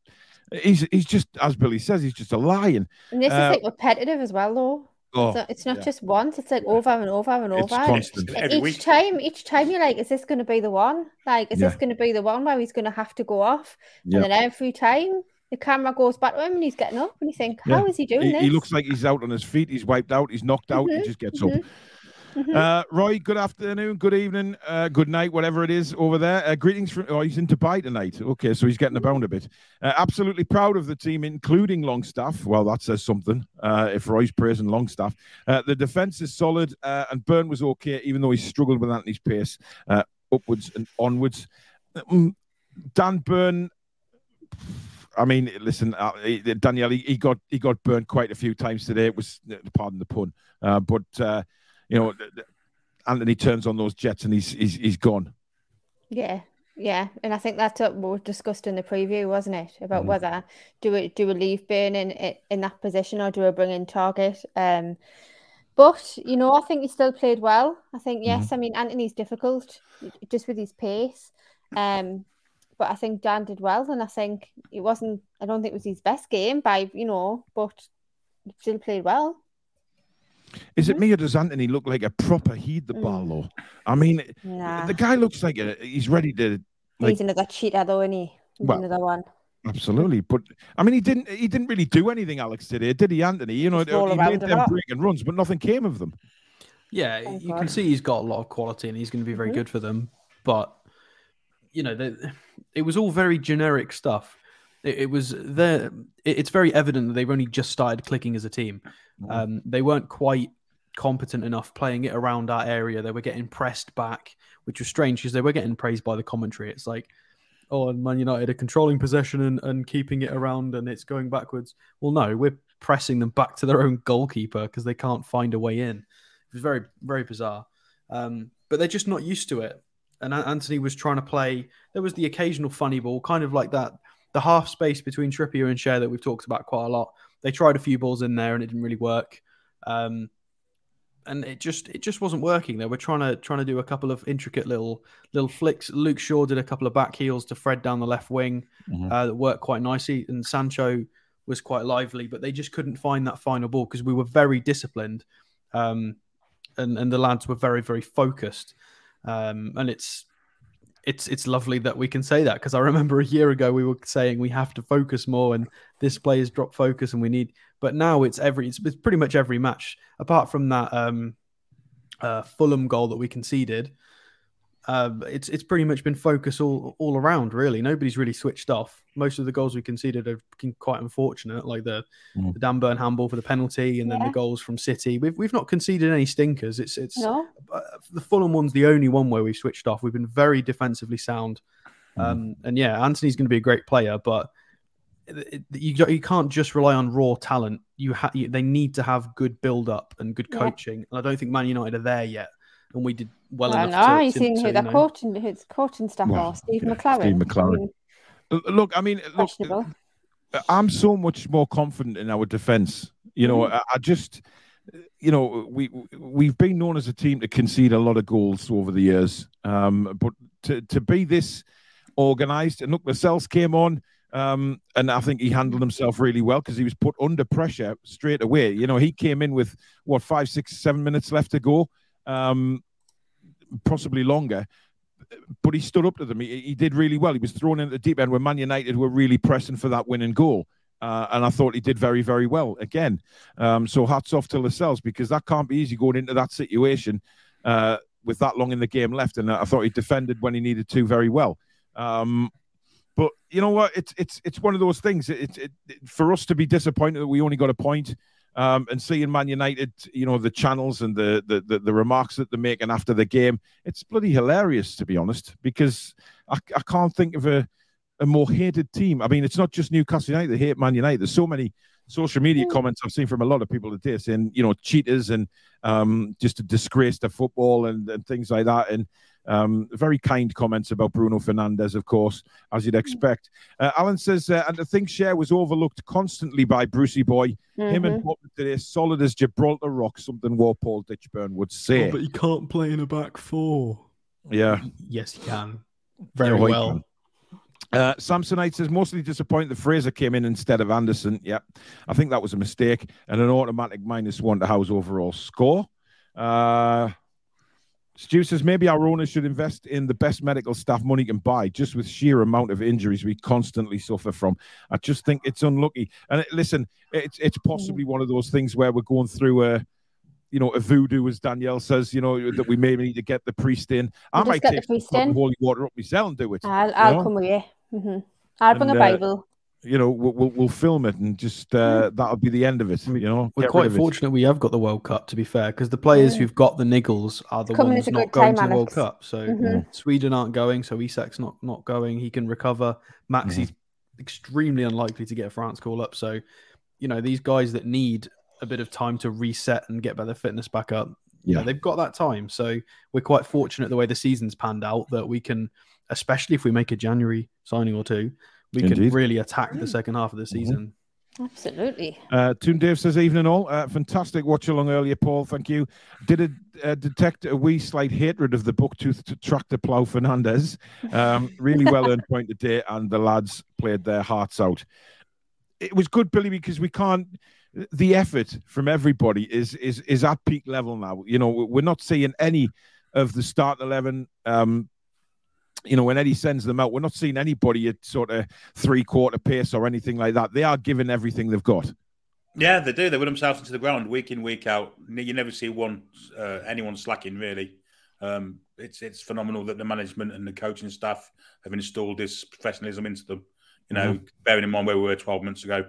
he's he's just as Billy says, he's just a lion. And this uh, is like repetitive as well, though. Oh, so it's not yeah. just once; it's like over and over and over. It's constant. And each week. time, each time you're like, "Is this going to be the one? Like, is yeah. this going to be the one where he's going to have to go off?" And yeah. then every time the camera goes back to him and he's getting up, and you think, "How is he doing he, this?" He looks like he's out on his feet. He's wiped out. He's knocked out. Mm-hmm. He just gets mm-hmm. up. Mm-hmm. Uh, Roy, good afternoon, good evening, uh, good night, whatever it is over there. Uh, greetings from, oh, he's in Dubai tonight. Okay, so he's getting about a bit. Uh, absolutely proud of the team, including Longstaff. Well, that says something uh, if Roy's praising Longstaff. Uh, the defense is solid, and Burn was okay, even though he struggled with Antony's pace upwards and onwards. Um, Dan Burn. I mean, listen, uh, Danielle, he, he, got he got burned quite a few times today. It was, pardon the pun, uh, but uh, you know, Antony turns on those jets and he's he's, he's gone. Yeah, yeah, and I think that's what we discussed in the preview, wasn't it? About mm whether do we do we leave Burn in in that position or do we bring in Targett? Um, but you know, I think he still played well. I think yes. mm I mean, Antony's difficult just with his pace. Um, but I think Dan did well, and I think it wasn't. I don't think it was his best game by you know, but he still played well. Is it mm-hmm. me or does Antony look like a proper heed the ball though? I mean, nah. the guy looks like a, he's ready to. Like, he's another cheater though, isn't he? He's well, another one. Absolutely, but I mean, he didn't. He didn't really do anything, Alex, today, did he, Antony? You know, he made them breaking runs, but nothing came of them. Yeah, oh, you can see he's got a lot of quality, and he's going to be very mm-hmm. good for them. But you know, the, it was all very generic stuff. It, it was there. It, it's very evident that they've only just started clicking as a team. Mm-hmm. Um, they weren't quite competent enough playing it around our area. They were getting pressed back, which was strange because they were getting praised by the commentary. It's like, oh, Man United are controlling possession and, and keeping it around and it's going backwards. Well, no, we're pressing them back to their own goalkeeper because they can't find a way in. It was very, very bizarre. Um, but they're just not used to it. And Antony was trying to play. There was the occasional funny ball, kind of like that, the half space between Trippier and Schär that we've talked about quite a lot. They tried a few balls in there and it didn't really work. Um, and it just it just wasn't working. They were trying to trying to do a couple of intricate little little flicks. Luke Shaw did a couple of back heels to Fred down the left wing mm-hmm. uh, that worked quite nicely, and Sancho was quite lively, but they just couldn't find that final ball because we were very disciplined, um, and and the lads were very very focused, um, and it's it's it's lovely that we can say that because I remember a year ago we were saying we have to focus more and this players drop focus and we need. But now it's every it's, it's pretty much every match apart from that um, uh, Fulham goal that we conceded. Uh, it's it's pretty much been focus all all around. Really, nobody's really switched off. Most of the goals we conceded have been quite unfortunate, like the, Mm. the Dan Burn handball for the penalty, and then the goals from City. We've we've not conceded any stinkers. It's it's No, uh, the Fulham one's the only one where we've switched off. We've been very defensively sound, Mm. um, and yeah, Antony's going to be a great player, but it, it- you you can't just rely on raw talent. You, ha- you they need to have good build up and good Yeah. coaching, and I don't think Man United are there yet. And we did well well, enough. no, to, you to- seen to, who you the know- coaching, who's coaching staff Well, are? Steve yeah, McClaren. Steve McClaren. I mean, Look, I mean, look. I'm so much more confident in our defense. You know, Mm. I, I just, you know, we we've been known as a team to concede a lot of goals over the years, um, but to to be this organised and look, Lascelles came on. Um, and I think he handled himself really well because he was put under pressure straight away. You know, he came in with what five, six, seven minutes left to go, um, possibly longer but he stood up to them. He, he did really well. He was thrown into the deep end when Man United were really pressing for that winning goal. Uh, and I thought he did very, very well again. Um, so hats off to Lascelles because that can't be easy going into that situation uh, with that long in the game left. And I thought he defended when he needed to very well. Um, but you know what? It's it's it's one of those things. It's it, it, for us to be disappointed that we only got a point. Um, and seeing Man United, you know, the channels and the, the the the remarks that they're making after the game, it's bloody hilarious to be honest. Because I, I can't think of a a more hated team. I mean, it's not just Newcastle United; they hate Man United. There's so many social media Mm. comments I've seen from a lot of people today saying, you know, cheaters and um, just a disgrace to football and, and things like that. And um, very kind comments about Bruno Fernandes, of course, as you'd expect. Uh, Alan says, uh, and I think Schär was overlooked constantly by Brucey Boy. Him Mhm. and Botman today, solid as Gibraltar rock, something War Paul Ditchburn would say. But he can't play in a back four. yeah. Yes, you can. Very Yeah, well, well. can. Uh, Samsonite says mostly disappointed that Fraser came in instead of Anderson. Yep, I think that was a mistake and an automatic minus one to Howe's overall score. Uh, Stu says maybe our owners should invest in the best medical staff money can buy, just with sheer amount of injuries we constantly suffer from. I just think it's unlucky. And it- listen, it's it's possibly one of those things where we're going through a. You know, a voodoo, as Danielle says, you know, that we maybe need to get the priest in. I just might get the take some priest hot and in. holy water up myself and do it. I'll, I'll know? come with you. hmm I'll bring And, a uh, Bible. You know, we'll, we'll, we'll film it and just uh, that'll be the end of it. You know, We're Get quite of it. fortunate we have got the World Cup, to be fair, because the players Yeah. who've got the niggles are the Coming ones not going time, to the World Cup. So Mhm. Sweden aren't going, so Isak's not not going. He can recover. Maxi's extremely unlikely to get a France call up. So, you know, these guys that need a bit of time to reset and get their fitness back up, you know, Yeah. they've got that time. So we're quite fortunate the way the season's panned out that we can, especially if we make a January signing or two, we can really attack the second half of the season. Absolutely. Uh, Toon Dave says, evening all. Uh, fantastic watch along earlier, Paul. Thank you. Did it uh, detect a wee slight hatred of the booktooth to tractor plow Fernandes? Um, really well earned point today, and the lads played their hearts out. It was good, Billy, because we can't. The effort from everybody is is is at peak level now. You know, we're not seeing any of the start eleven. Um, you know, when Eddie sends them out, we're not seeing anybody at sort of three quarter pace or anything like that. They are giving everything they've got. Yeah, they do. They put themselves into the ground week in, week out. You never see one uh, anyone slacking really. Um, it's it's phenomenal that the management and the coaching staff have installed this professionalism into them. You know, bearing in mind where we were 12 months ago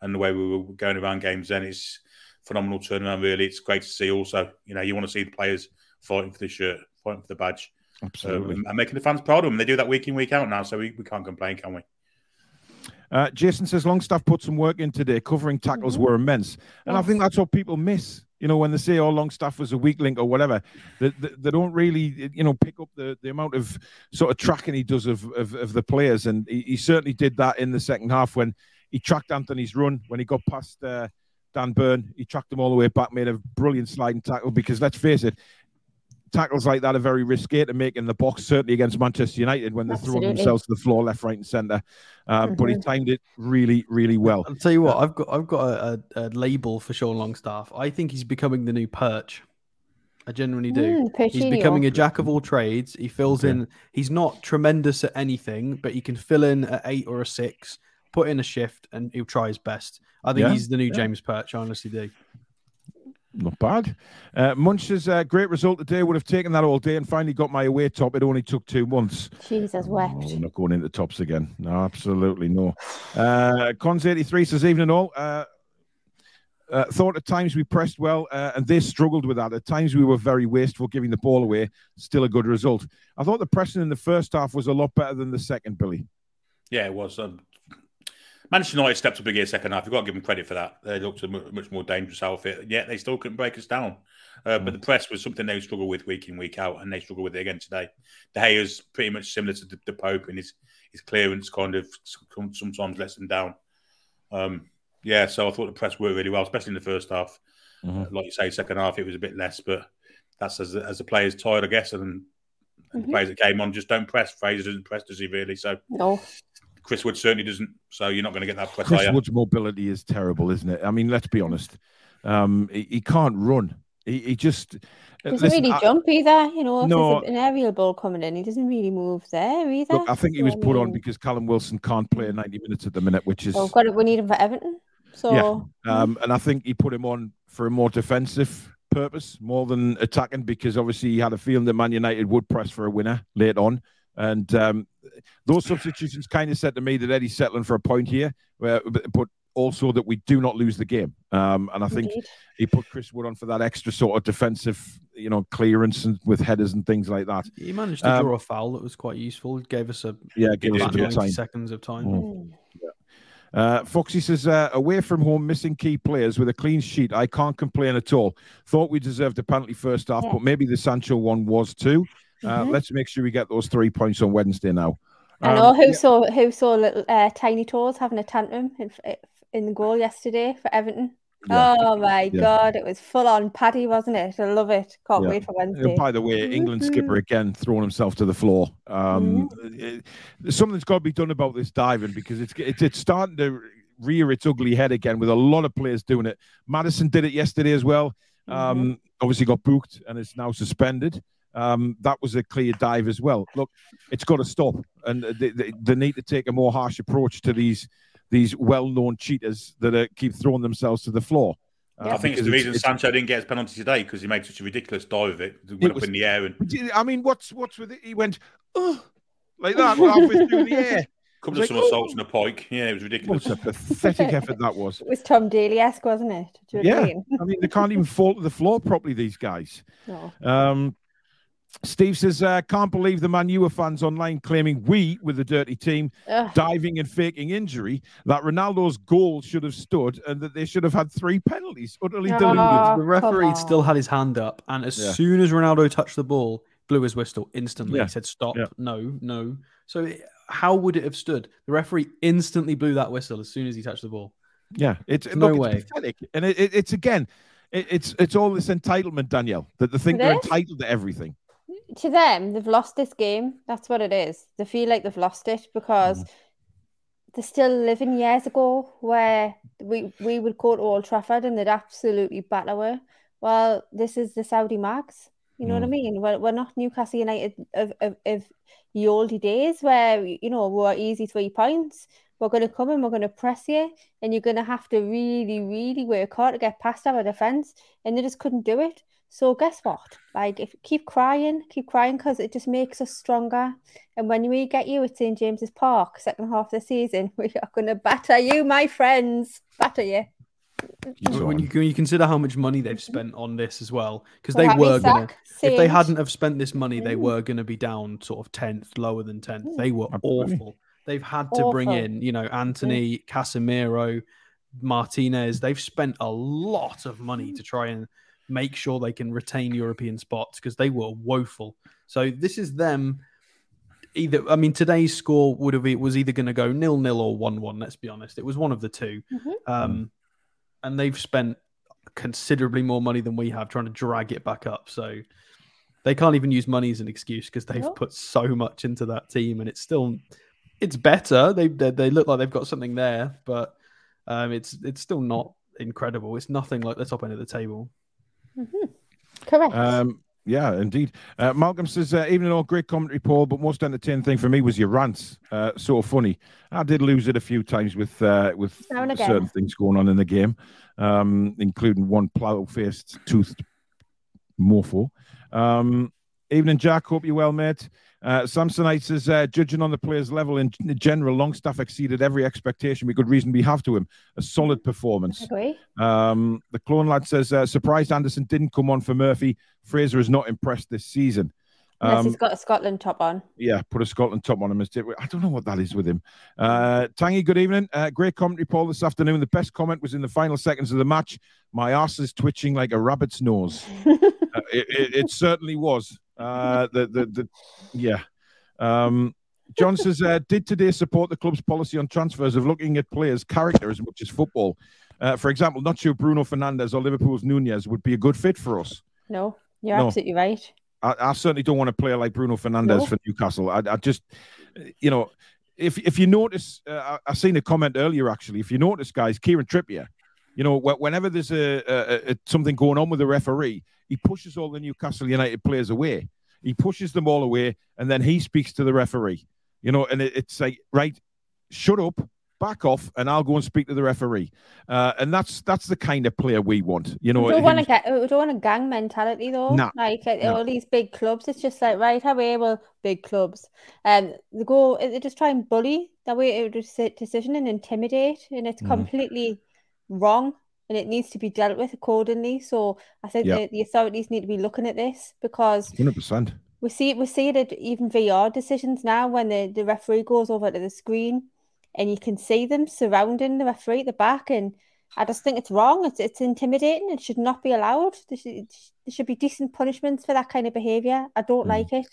and the way we were going around games then, it's phenomenal turnaround. Really, it's great to see. Also, you know, you want to see the players fighting for the shirt, fighting for the badge, Absolutely. um, and making the fans proud of them. They do that week in, week out now, so we, we can't complain, can we? Uh, Jason says Longstaff put some work in today. Covering tackles were immense, and I think that's what people miss. You know, when they say, "Oh, Longstaff was a weak link" or whatever, they, they, they don't really, you know, pick up the, the amount of sort of tracking he does of of, of the players, and he, he certainly did that in the second half when he tracked Antony's run when he got past uh, Dan Burn. He tracked him all the way back, made a brilliant sliding tackle. Because let's face it, tackles like that are very risky to make in the box, certainly against Manchester United when they're throwing themselves to the floor, left, right, and centre. Um, But he timed it really, really well. I'll tell you what, I've got I've got a, a, a label for Sean Longstaff. I think he's becoming the new Perch. I genuinely do. Mm, He's becoming a jack of all trades. He fills in. He's not tremendous at anything, but he can fill in at eight or a six, put in a shift, and he'll try his best. I think Yeah, he's the new yeah. James Perch. I honestly do. Not bad. Uh, Munch's uh, great result today would have taken that all day and finally got my away top. It only took two months. Jesus wept. Oh, we're not going into tops again. No, absolutely no. Uh, Cons83 says, evening and all. Uh, uh, thought at times we pressed well, uh, and they struggled with that. At times we were very wasteful, giving the ball away. Still a good result. I thought the pressing in the first half was a lot better than the second, Billy. Yeah, it was. Um, Manchester United stepped up again second half. You've got to give them credit for that. They looked a much more dangerous outfit. Yet they still couldn't break us down. Uh, But the press was something they struggle with week in, week out, and they struggle with it again today. De Gea's pretty much similar to the, the Pope, and his his clearance kind of sometimes lets them down. Um, yeah, so I thought the press worked really well, especially in the first half. Mhm. Like you say, second half it was a bit less, but that's as the, as the players tired, I guess, and, and the Mhm. players that came on just don't press. Fraser doesn't press, does he really? So No. Chris Wood certainly doesn't. So you're not going to get that press. Chris are? Wood's mobility is terrible, isn't it? I mean, let's be honest. Um, he, he can't run. He, he just uh, Doesn't listen, really I- jump either. You know, if No. there's an aerial ball coming in, he doesn't really move there either. Look, I think he was put on because Callum Wilson can't play 90 minutes at the minute, which is well, we've got it, we need him for Everton. So Um, and I think he put him on for a more defensive purpose more than attacking because obviously he had a feeling that Man United would press for a winner late on. And um, those substitutions kind of said to me that Eddie's settling for a point here, where, but but also that we do not lose the game. Um, and I think indeed. he put Chris Wood on for that extra sort of defensive, you know, clearance and with headers and things like that. He managed to Um, draw a foul that was quite useful. It gave us a Yeah, give us a bit of time. seconds of time. Mm. Uh, Foxy says, uh, away from home, missing key players with a clean sheet. I can't complain at all. Thought we deserved a penalty first half, Yeah. but maybe the Sancho one was too. Uh, Mhm. Let's make sure we get those three points on Wednesday now. I Um, know who yeah, saw who saw little uh, tiny toes having a tantrum in, in the goal yesterday for Everton. yeah. Oh my Yeah. god, it was full on Paddy, wasn't it? I love it. Can't Yeah. wait for Wednesday. by the way, England skipper again throwing himself to the floor. Um, it- something's got to be done about this diving because it's, it's it's starting to rear its ugly head again with a lot of players doing it. Maddison did it yesterday as well. Um, Obviously got booked and is now suspended. Um, that was a clear dive as well. Look, it's got to stop, and they, they, they need to take a more harsh approach to these these well-known cheaters that are, keep throwing themselves to the floor. Yeah. I think it's the reason it's- Sancho didn't get his penalty today because he made such a ridiculous dive of it. It went It up was- in the air and I mean, what's what's with it? He went, oh, like that halfway through the air. a couple Like, of oh. somersaults and a pike. Yeah, it was ridiculous. What a pathetic effort that was. It was Tom Daley-esque, wasn't it? Do you Yeah. I mean, they can't even fall to the floor properly, these guys. No. Um, Steve says, uh, can't believe the Man U fans online claiming we, with the dirty team, Ugh. diving and faking injury, that Ronaldo's goal should have stood and that they should have had three penalties. Utterly Ah. deluded. Oh, the referee still had his hand up, and as Yeah. soon as Ronaldo touched the ball, blew his whistle instantly. Yeah. He said, "Stop! Yeah. No, no." So it- how would it have stood? The referee instantly blew that whistle as soon as he touched the ball. Yeah, it's No look, way. It's pathetic, and it, it, it's again, it, it's it's all this entitlement, Danielle, that they think It they're entitled to everything. To them, they've lost this game. That's what it is. They feel like they've lost it because mm. they're still living years ago where we we would go to Old Trafford and they'd absolutely batter us. Well, this is the Saudi Mags. You know what I mm. mean? We're, we're not Newcastle United of, of, of the oldie days where, you know, we're easy three points. We're going to come and we're going to press you, and you're going to have to really, really work hard to get past our defence. And they just couldn't do it. So guess what? Like, if keep crying, keep crying because it just makes us stronger. And when we get you at St James's Park, second half of the season, we are going to batter you, my friends, batter you. You When you, when you consider how much money they've spent on this as well, because they were gonna, if they hadn't have spent this money, they were gonna be down sort of tenth, lower than tenth. They were awful. They've had to bring in, you know, Antony, Casemiro, Martinez. They've spent a lot of money to try and make sure they can retain European spots because they were woeful. So this is them. Either I mean today's score would have it was either going to go nil nil or one one. Let's be honest, it was one of the 2 Mhm. Um, and they've spent considerably more money than we have trying to drag it back up. So they can't even use money as an excuse because they've put so much into that team, and it's still it's better. They they, they look like they've got something there, but um, it's it's still not incredible. It's nothing like the top end of the table. Mhm. Correct. Um, yeah, indeed. Uh, Malcolm says, uh, evening all, great commentary, Paul, but most entertaining thing for me was your rants. Uh, so funny. I did lose it a few times with uh, with Now and again. certain things going on in the game, um, including one plough-faced, toothed morpho. Um, evening, Jack. Hope you're well, mate. Uh, Samsonite says, uh, judging on the player's level in general, Longstaff exceeded every expectation we could reasonably have to him. A solid performance. Um, the clone lad says, uh, surprised Anderson didn't come on for Murphy. Fraser is not impressed this season. Unless Um, he's got a Scotland top on. yeah, put a Scotland top on him. I don't know what that is with him. Uh, Tangy, good evening. Uh, great commentary, Paul, this afternoon. The best comment was in the final seconds of the match. My ass is twitching like a rabbit's nose. Uh, it, it, it certainly was. Uh, the, the, the, yeah. Um, John says, uh, did today support the club's policy on transfers of looking at players' character as much as football? Uh, for example, not sure Bruno Fernandes or Liverpool's Nunez would be a good fit for us. No, you're No. absolutely right. I, I certainly don't want a player like Bruno Fernandes No. for Newcastle. I, I just, you know, if if you notice, uh, I, I seen a comment earlier actually. If you notice, guys, Kieran Trippier, you know, whenever there's a, a, a something going on with the referee, he pushes all the Newcastle United players away. He pushes them all away, and then he speaks to the referee. You know, and it, it's like, right, shut up, back off, and I'll go and speak to the referee. Uh, and that's that's the kind of player we want. You know, we don't want get. We don't want a gang mentality though. Nah, Like at nah. all these big clubs, it's just like right away. Well, big clubs, and they go. They just try and bully that way. A decision and intimidate, and it's Mhm. completely wrong. And it needs to be dealt with accordingly. So I think Yeah. the, the authorities need to be looking at this because 100%. we see we see it at even VR decisions now when the, the referee goes over to the screen and you can see them surrounding the referee at the back and I just think it's wrong. It's it's intimidating. It should not be allowed. There should, there should be decent punishments for that kind of behaviour. I don't Mm. like it.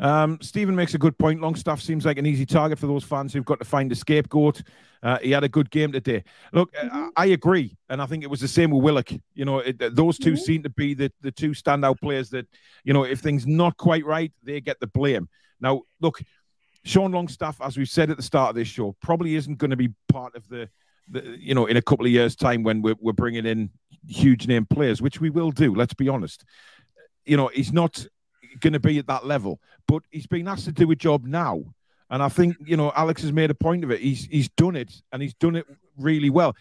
Um, Stephen makes a good point. Longstaff seems like an easy target for those fans who've got to find a scapegoat. Uh, he had a good game today. Look, uh, Mhm. I, I agree, and I think it was the same with Willock. You know, it, those 2 Mhm. seem to be the the two standout players that, you know, if things not quite right, they get the blame. Now, look, Sean Longstaff, as we've said at the start of this show, probably isn't going to be part of the, the you know, in a couple of years' time when we're, we're bringing in huge name players, which we will do. Let's be honest. You know, he's not going to be at that level, but he's been asked to do a job now. And I think, you know, Alex has made a point of it. He's he's done it and he's done it really well.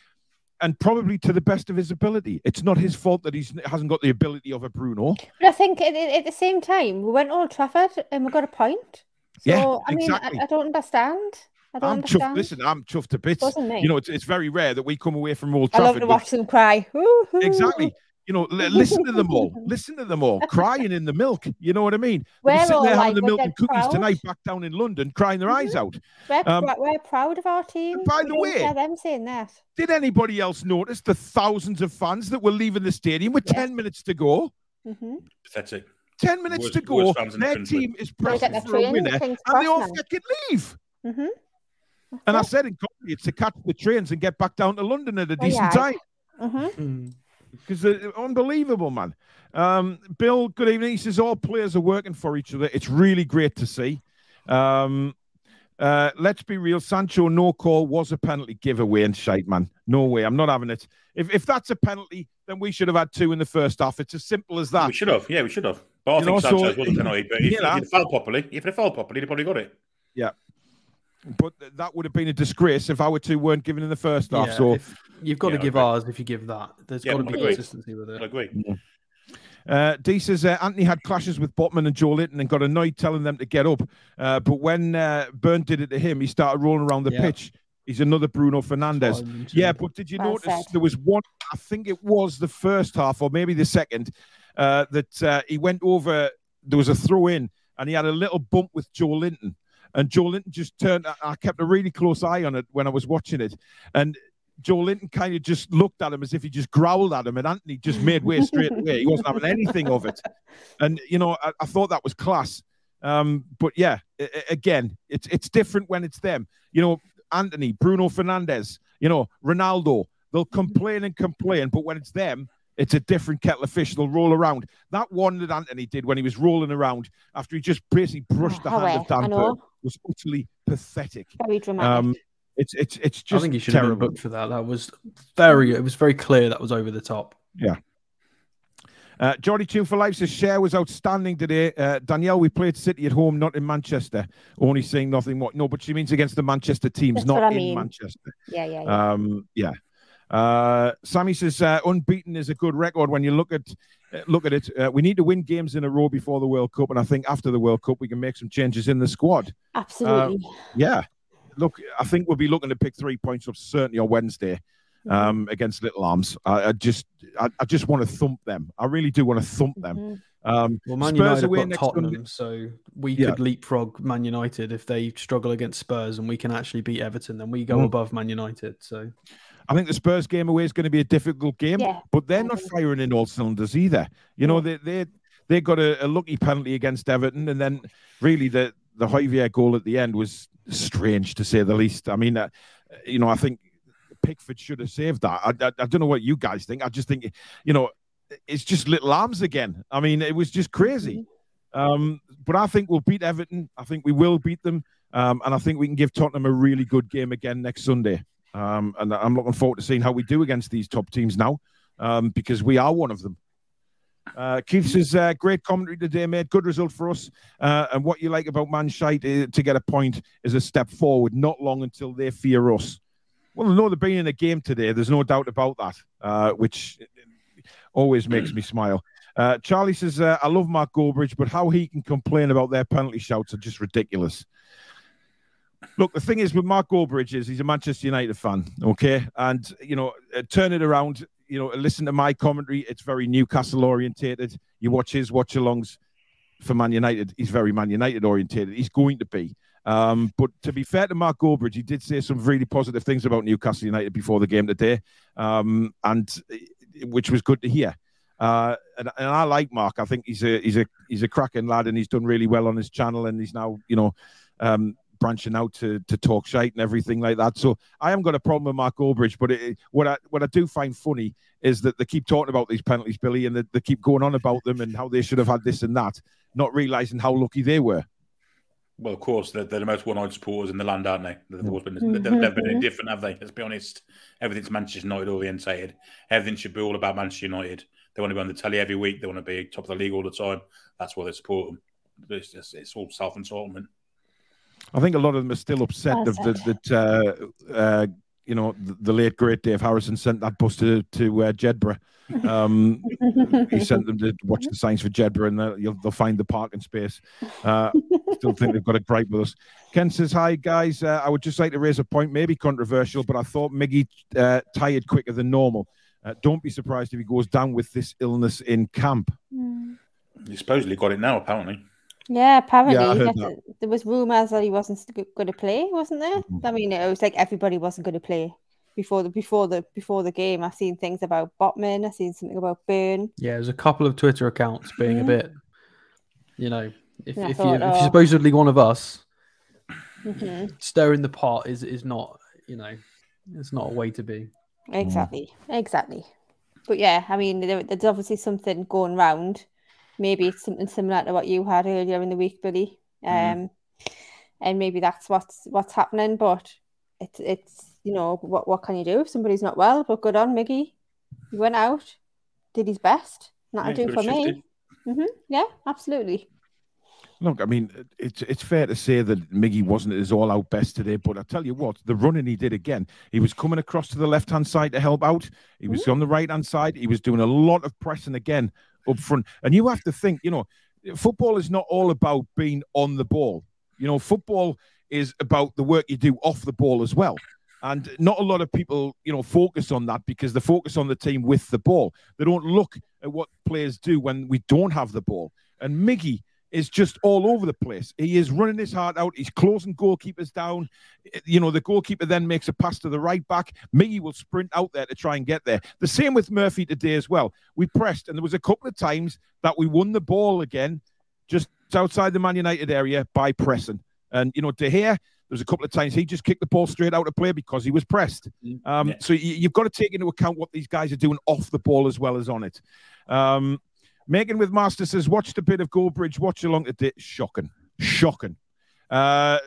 And probably to the best of his ability. It's not his fault that he's hasn't got the ability of a Bruno. But I think at, at the same time, we went Old Trafford and we got a point. So Yeah, I mean, exactly. I, I don't understand. I don't I'm understand. chuffed. Listen, I'm chuffed to bits. You know, it's, it's very rare that we come away from Old Trafford. I love to with- watch them cry. Woo-hoo. exactly. You know, li- listen to them all. Listen to them all crying in the milk. You know what I mean? We're They're sitting all there like, having the milk and cookies proud. tonight back down in London, crying their eyes out. We're, Um, we're, we're proud of our team. by the way- them saying that. Did anybody else notice the thousands of fans that were leaving the stadium with Yes. 10 minutes to go? hmm Pathetic. 10 minutes Worst- to go. worst fans in the Their team is They get pressing for a train, winner, and they all Cross now. fucking leave. hmm And I said in comedy, it's to catch the trains and get back down to London at a Oh, decent yeah. time. hmm Mm. Because they're unbelievable, man. Um, Bill, good evening. He says all players are working for each other. It's really great to see. Um, uh, let's be real. Sancho, no call was a penalty giveaway and shite, man. No way. I'm not having it. If, if that's a penalty, then we should have had two in the first half. It's as simple as that. We should have. Yeah, we should have. But I You think know, so- was a penalty. But if, You know. if he'd fell properly, if he'd fell properly, he'd probably got it. But th- that would have been a disgrace if our two weren't given in the first half. Yeah, so if- you've got Yeah, to give ours if you give that. There's Yeah, got to be agree. consistency with it. I it. agree. Uh, D says uh, Antony had clashes with Botman and Joelinton and got annoyed telling them to get up. Uh, but when uh, Burn did it to him, he started rolling around the Yeah. pitch. He's another Bruno Fernandes. What I mentioned. Yeah, but did you Well notice said. there was one? I think it was the first half or maybe the second uh, that uh, he went over. There was a throw in and he had a little bump with Joelinton. And Joelinton just turned. I- kept a really close eye on it when I was watching it. And Joelinton kind of just looked at him as if he just growled at him. And Antony just made way straight away. He wasn't having anything of it. And, you know, I, I thought that was class. Um, but yeah, again, it's it's different when it's them. You know, Antony, Bruno Fernandes, you know, Ronaldo, they'll complain and complain, but when it's them, it's a different kettle of fish. They'll roll around. That one that Antony did when he was rolling around after he just basically brushed the hand of Dan. Burn was utterly pathetic. Very dramatic. Um, it's it's it's I just think he should have terrible. been booked for that. That was very. It was very clear that was over the top. Yeah. Uh, Geordie Toon for Life says Schär was outstanding today. Uh, Danielle, we played City at home, not in Manchester. Only saying nothing more. No, but she means against the Manchester teams, That's not in mean. Manchester. Yeah, yeah, yeah. Um, yeah. Uh, Sammy says uh, unbeaten is a good record when you look at look at it. Uh, we need to win games in a row before the World Cup, and I think after the World Cup we can make some changes in the squad. Absolutely. Yeah, look, I think we'll be looking to pick three points up certainly on Wednesday um, against Little Arms. I, I just, I, I just want to thump them. I really do want to thump them. Mhm. Um, Well, Man Spurs United away have got next Tottenham, Sunday. so we Yeah. could leapfrog Man United if they struggle against Spurs, and we can actually beat Everton. Then we go Mm. above Man United. So I think the Spurs game away is going to be a difficult game, Yeah, but they're not firing in all cylinders either. You know, they they they got a, a lucky penalty against Everton, and then really the the Javier goal at the end was strange to say the least. I mean, uh, you know, I think Pickford should have saved that. I, I, I don't know what you guys think. I just think, you know, it's just little arms again. I mean, it was just crazy. Um, but I think we'll beat Everton. I think we will beat them. Um, and I think we can give Tottenham a really good game again next Sunday. Um, and I'm looking forward to seeing how we do against these top teams now, um, because we are one of them. Uh, Keith says, uh, great commentary today, mate. Good result for us. Uh, and what you like about Man Shite uh, to get a point is a step forward, not long until they fear us. Well, no, they've been in a game today. There's no doubt about that, uh, which always makes me smile. Uh, Charlie says, I love Mark Goldbridge, but how he can complain about their penalty shouts are just ridiculous. Look, the thing is with Mark Goldbridge is he's a Manchester United fan, okay? And, you know, uh, turn it around, you know, listen to my commentary. It's very Newcastle orientated. You watch his watch alongs for Man United. He's very Man United orientated. He's going to be. Um, but to be fair to Mark Goldbridge, he did say some really positive things about Newcastle United before the game today, um, and uh, which was good to hear. Uh, and, and I like Mark. I think he's a he's a he's a cracking lad, and he's done really well on his channel, and he's now you know um, branching out to to talk shite and everything like that. So I haven't got a problem with Mark Goldbridge, but it, what I what I do find funny is that they keep talking about these penalties, Billy, and they, they keep going on about them and how they should have had this and that, not realizing how lucky they were. Well, of course, they're, they're the most one-eyed supporters in the land, aren't they? They've always been. Mhm, They've been any mhm. different, have they? Let's be honest. Everything's Manchester United orientated. Everything should be all about Manchester United. They want to be on the telly every week. They want to be top of the league all the time. That's why they support them. It's, just, it's all self-entitlement. I think a lot of them are still upset that, that, that uh, uh, you know the, the late great Dave Harrison sent that bus to to uh, Jedburgh. Um, he sent them to watch the signs for Jedburgh, and they'll, they'll find the parking space. Uh, still think they've got a gripe with us. Ken says, "Hi guys, uh, I would just like to raise a point, maybe controversial, but I thought Miggy uh, tired quicker than normal. Uh, don't be surprised if he goes down with this illness in camp." Mm. He supposedly got it now, apparently. Yeah, apparently Yeah, that- that. there was rumours that he wasn't going to play, wasn't there? Mhm. I mean, it was like everybody wasn't going to play before the before the before the game. I've seen things about Botman. I've seen something about Burn. yeah, there's a couple of Twitter accounts being a bit, you know, if, Yeah, if, thought, you, if oh. you're supposedly one of us, hmm stirring the pot is is not, you know, it's not a way to be. Exactly, exactly. But yeah, I mean, there, there's obviously something going round. Maybe it's something similar to what you had earlier in the week, Billy. Um, Mhm. and maybe that's what's what's happening. But it's it's you know what what can you do if somebody's not well? But good on Miggy. He went out, did his best. That'll Yeah, do for me. hmm Yeah, absolutely. Look, I mean, it's it's fair to say that Miggy wasn't his all-out best today, but I tell you what, the running he did again, he was coming across to the left-hand side to help out. He was on the right-hand side. He was doing a lot of pressing again up front. And you have to think, you know, football is not all about being on the ball. You know, football is about the work you do off the ball as well. And not a lot of people, you know, focus on that because they focus on the team with the ball. They don't look at what players do when we don't have the ball. And Miggy is just all over the place. He is running his heart out. He's closing goalkeepers down. You know, the goalkeeper then makes a pass to the right back. Miggy will sprint out there to try and get there. The same with Murphy today as well. We pressed, and there was a couple of times that we won the ball again, just outside the Man United area by pressing. And you know, De Gea, there was a couple of times he just kicked the ball straight out of play because he was pressed. Um, Yeah. So you, you've got to take into account what these guys are doing off the ball as well as on it. Um, Megan with Master says, watched a bit of Goldbridge, watch along today. Shocking. Shocking. Uh,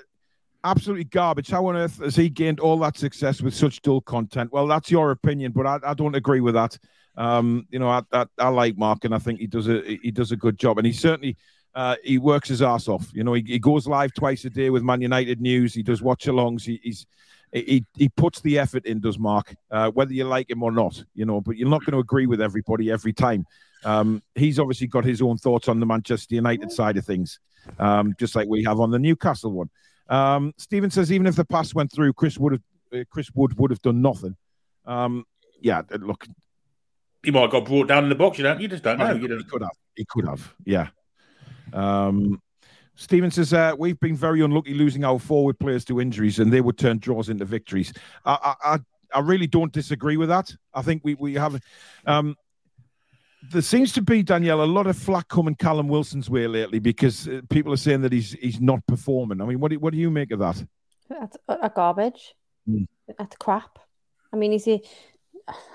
absolutely garbage. How on earth has he gained all that success with such dull content? Well, that's your opinion, but I, I don't agree with that. Um, you know, I, I, I like Mark, and I think he does a he does a good job, and he certainly uh, he works his ass off. You know, he, he goes live twice a day with Man United news. He does watch alongs. He, he's he, he puts the effort in, does Mark, uh, whether you like him or not, you know, but you're not going to agree with everybody every time. Um, he's obviously got his own thoughts on the Manchester United side of things, um, just like we have on the Newcastle one. Um, Stephen says even if the pass went through, Chris would have uh, Chris Wood would have done nothing. Um, yeah, look, he might have got brought down in the box. You don't. You just don't know. You don't. He could have. He could have. Yeah. Um, Steven says uh, we've been very unlucky losing our forward players to injuries, and they would turn draws into victories. I, I, I really don't disagree with that. I think we we have. Um, there seems to be Danielle a lot of flack coming Callum Wilson's way lately because uh, people are saying that he's he's not performing. I mean, what do, what do you make of that? That's a garbage. Mm. That's crap. I mean, is he?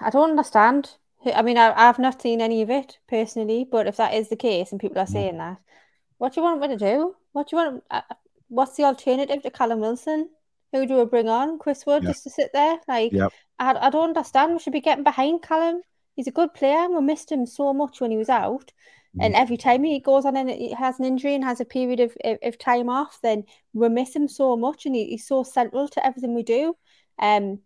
I don't understand. I mean, I, have not seen any of it personally, but if that is the case and people are hmm. saying mm. that, what do you want me to do? What do you want? Uh, what's the alternative to Callum Wilson? Who do we bring on? Chris Wood just to sit there? Like, yep. I, I don't understand. We should be getting behind Callum. He's a good player. We missed him so much when he was out. Mm. And every time he goes on and he has an injury and has a period of, of, of time off, then we miss him so much. And he, he's so central to everything we do. Um,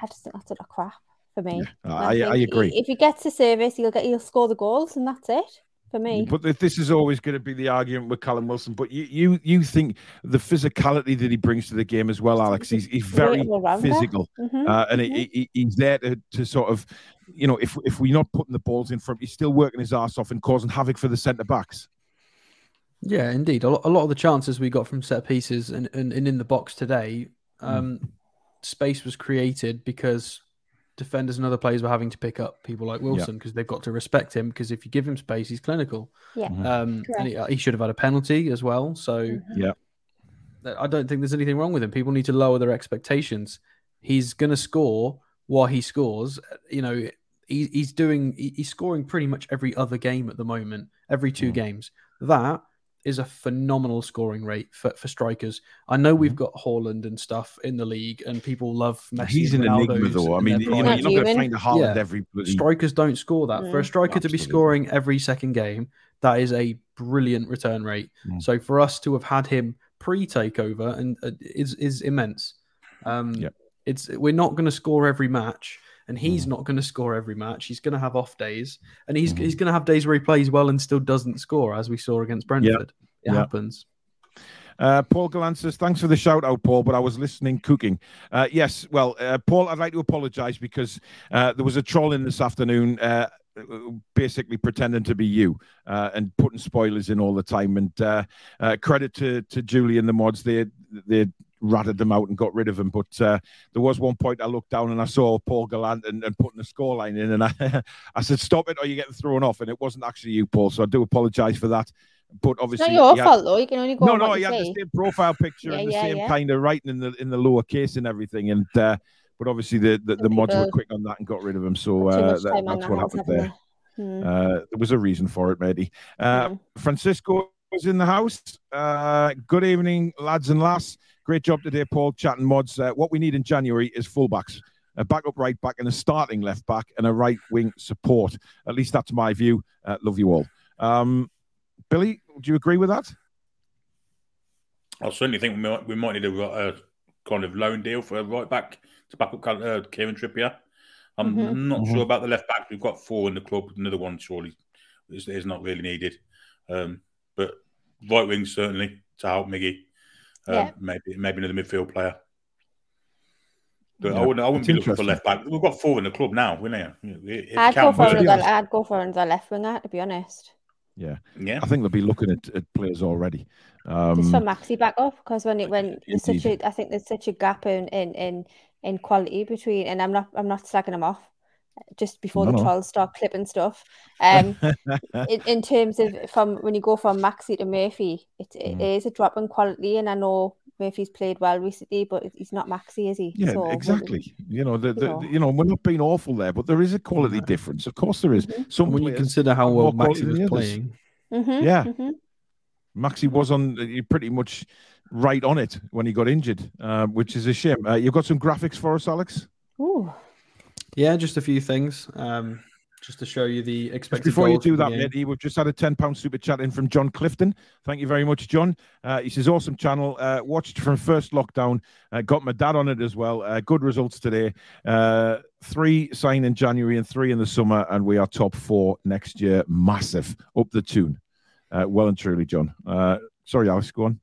I just think that's a lot of crap for me. Yeah, I, I, I, agree. He, if he gets the service, he'll get he'll score the goals, and that's it for me. But this is always going to be the argument with Callum Wilson. But you you you think the physicality that he brings to the game as well, Alex. He's he's very physical, mm-hmm. Uh, and mm-hmm. He, he's there to, to sort of, you know, if if we're not putting the balls in front, he's still working his ass off and causing havoc for the centre backs. Yeah, indeed. A lot, a lot of the chances we got from set pieces and, and, and in the box today, mm. um, mm. space was created because defenders and other players were having to pick up people like Wilson because yeah. they've got to respect him because if you give him space, he's clinical. Yeah. Mm-hmm. Um, and he, he, should have had a penalty as well. So mm-hmm. yeah, I don't think there's anything wrong with him. People need to lower their expectations. He's going to score while he scores. You know, he, he's doing he's scoring pretty much every other game at the moment, every 2 mm. games. That is a phenomenal scoring rate for, for strikers. I know we've mm-hmm. got Haaland and stuff in the league, and people love Messi. He's an enigma, though. I mean, you know, you're not going to find a Haaland yeah. every. Strikers don't score that. For a striker Absolutely. to be scoring every second game, that is a brilliant return rate. Mm. So for us to have had him pre-takeover and uh, is is immense. Um, yeah. It's we're not going to score every match and he's mm. not going to score every match. He's going to have off days, and he's mm. he's going to have days where he plays well and still doesn't score, as we saw against Brentford. Yep. It yep. happens. Uh, Paul Gallant says, thanks for the shout out, Paul, but I was listening cooking. Uh, yes, well, uh, Paul, I'd like to apologize because uh, there was a troll in this afternoon uh, basically pretending to be you uh, and putting spoilers in all the time. And credit to, to Julie and the mods, they, they ratted them out and got rid of them. But uh, there was one point I looked down and I saw Paul Gallant and, and putting the scoreline in, and I, I said, "Stop it, or you're getting thrown off." And it wasn't actually you, Paul. So I do apologise for that. But obviously, it's not your fault though. You can only go. No, no, he had the same profile picture yeah, and the yeah, same yeah. kind of writing in the in the lower case and everything. And uh, but obviously the the, the mods were quick on that and got rid of him. So uh, that, that's what happened there. Hmm. Uh, there was a reason for it, maybe. Uh. Francisco was in the house. Uh, good evening, lads and lass. Great job today, Paul. Chatting mods. Uh, what we need in January is fullbacks, a backup right back, and a starting left back, and a right wing support. At least that's my view. Uh, love you all. Um, Billy, do you agree with that? I certainly think we might, we might need a, a kind of loan deal for a right back to back up uh, Kieran Trippier. I'm mm-hmm. not mm-hmm. sure about the left back. We've got four in the club. Another one surely is, is not really needed. Um, but right wing certainly to help Miggy. Um, yeah. Maybe maybe another midfield player. But yeah, I wouldn't. I wouldn't be looking for left back. We've got four in the club now, wouldn't we? I'd go for another. I'd go for another left winger, to be honest. Yeah, yeah. I think they'll be looking at, at players already. Um, Just for Maxi back up because when it when there's such a I think there's such a gap in in in in quality between and I'm not I'm not slagging them off just before no, the no. trolls start clipping stuff. Um, in, in, terms of from when you go from Maxi to Murphy, it, it mm. is a drop in quality, and I know Murphy's played well recently, but he's not Maxi, is he? Yeah, so, exactly. You know, the, the, you know, you know, we're not being awful there, but there is a quality yeah. difference. Of course, there is. Mm-hmm. Some when you consider how well Maxi was playing, mm-hmm, yeah, mm-hmm. Maxi was on pretty much right on it when he got injured, uh, which is a shame. Uh, you've got some graphics for us, Alex. Ooh. Yeah, just a few things. Um, just to show you the expected. Just before you do that, matey, we've just had a £10 super chat in from John Clifton. Thank you very much, John. Uh, he says, awesome channel. Uh, watched from first lockdown. Uh, got my dad on it as well. Uh, good results today. Uh, three signed in January and three in the summer, and we are top four next year. Massive. Up the Toon. Uh, well and truly, John. Uh, sorry, Alex, go on.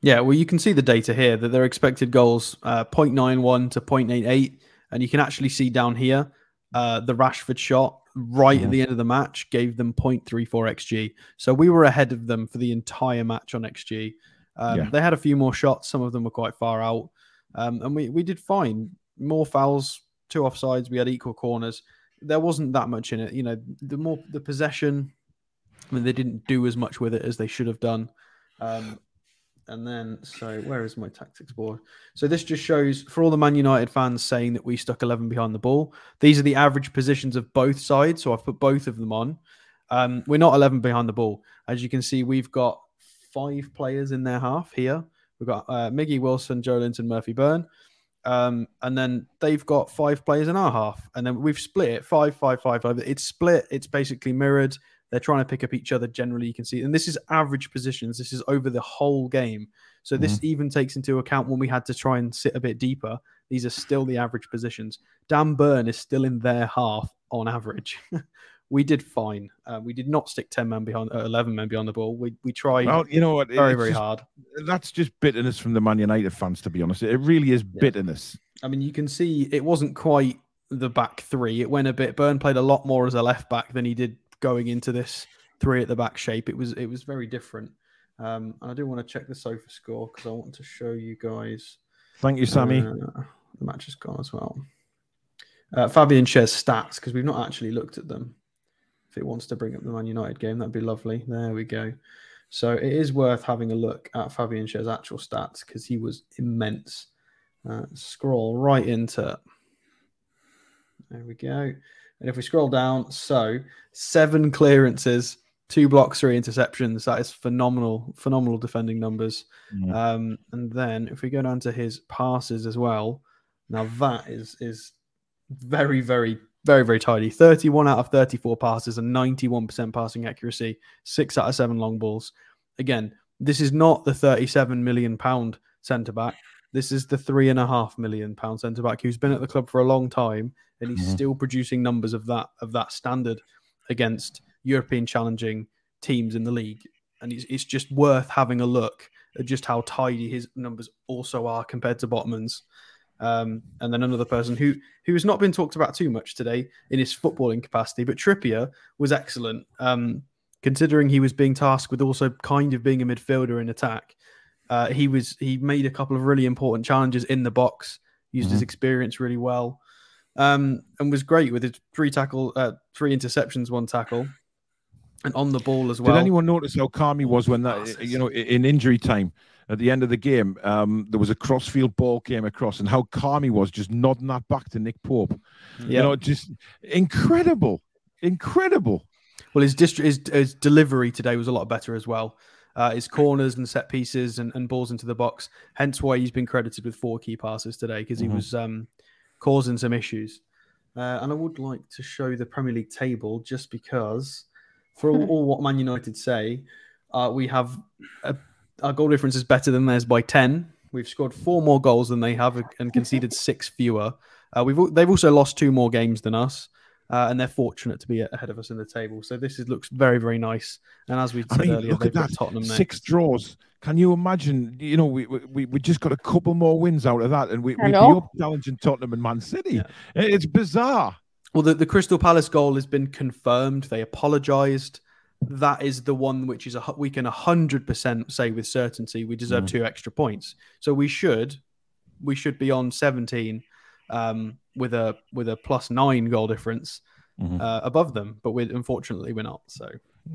Yeah, well, you can see the data here that their expected goals uh, 0.91 to 0.88, and you can actually see down here uh, the Rashford shot right at the end of the match gave them 0.34 xg. So we were ahead of them for the entire match on xg. Um, Yeah. They had a few more shots. Some of them were quite far out, um, and we we did fine. More fouls, two offsides. We had equal corners. There wasn't that much in it. You know, the more the possession. I mean, they didn't do as much with it as they should have done. Um, and then, so where is my tactics board? So this just shows for all the Man United fans saying that we stuck 11 behind the ball. These are the average positions of both sides. So I've put both of them on. Um, we're not 11 behind the ball. As you can see, we've got five players in their half here. We've got uh, Miggy Wilson, Joelinton, Murphy Burn. Um, and then they've got five players in our half. And then we've split it five, five, five, five. It's split. It's basically mirrored. They're trying to pick up each other generally. You can see, and this is average positions. This is over the whole game. So this even takes into account when we had to try and sit a bit deeper. These are still the average positions. Dan Burn is still in their half on average. we did fine. Uh, we did not stick ten men behind, uh, eleven men behind the ball. We we tried Well, you know what? very very just- hard. That's just bitterness from the Man United fans, to be honest. It really is Yeah. bitterness. I mean, you can see it wasn't quite the back three. It went a bit. Burn played a lot more as a left back than he did going into this three at the back shape. It was it was very different. Um, and I do want to check the sofa score because I want to show you guys. Thank you, Sammy. Uh, the match has gone as well. Uh, Fabian Schär's stats because we've not actually looked at them. If it wants to bring up the Man United game, that'd be lovely. There we go. So it is worth having a look at Fabian Schär's actual stats because he was immense. Uh, scroll right into. There we go. And if we scroll down, so seven clearances, two blocks, three interceptions. That is phenomenal, phenomenal defending numbers. Yeah. Um, and then if we go down to his passes as well, now that is is very, very, very, very tidy. 31 out of 34 passes and 91% passing accuracy, six out of seven long balls. Again, this is not the 37 million pound centre back. This is the three and a half million pound centre back who's been at the club for a long time and he's Mhm. still producing numbers of that of that standard against European challenging teams in the league. And it's, it's just worth having a look at just how tidy his numbers also are compared to Botman's. Um, and then another person who who has not been talked about too much today in his footballing capacity, but Trippier was excellent. Um, considering he was being tasked with also kind of being a midfielder in attack, uh, he was he made a couple of really important challenges in the box, used his Mhm. experience really well, um, and was great with his three tackle, uh, three interceptions, one tackle, and on the ball as well. Did anyone notice how calm he was when that, you know, in injury time at the end of the game, um, there was a crossfield ball came across, and how calm he was, just nodding that back to Nick Pope. You know, just incredible, incredible. Well, his, dist- his his delivery today was a lot better as well. Uh, his corners and set pieces and, and balls into the box. Hence why he's been credited with four key passes today because he Mhm. was um, causing some issues. Uh, and I would like to show the Premier League table just because, for all, all what Man United say, uh, we have a, our goal difference is better than theirs by ten. We've scored four more goals than they have and conceded six fewer. Uh, we've they've also lost two more games than us uh, and they're fortunate to be ahead of us in the table. So this is, looks very, very nice. And as we I said mean, earlier, look at that. Tottenham next. Six draws. Can you imagine? You know, we we, we just got a couple more wins out of that, and we, we'd be up challenging Tottenham and Man City. Yeah. It's bizarre. Well, the, the Crystal Palace goal has been confirmed. They apologised. That is the one which is a we can hundred percent say with certainty we deserve Mhm. two extra points. So we should we should be on seventeen um, with a with a plus nine goal difference Mhm. uh, above them, but we unfortunately we're not. So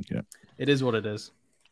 Yeah. it is what it is.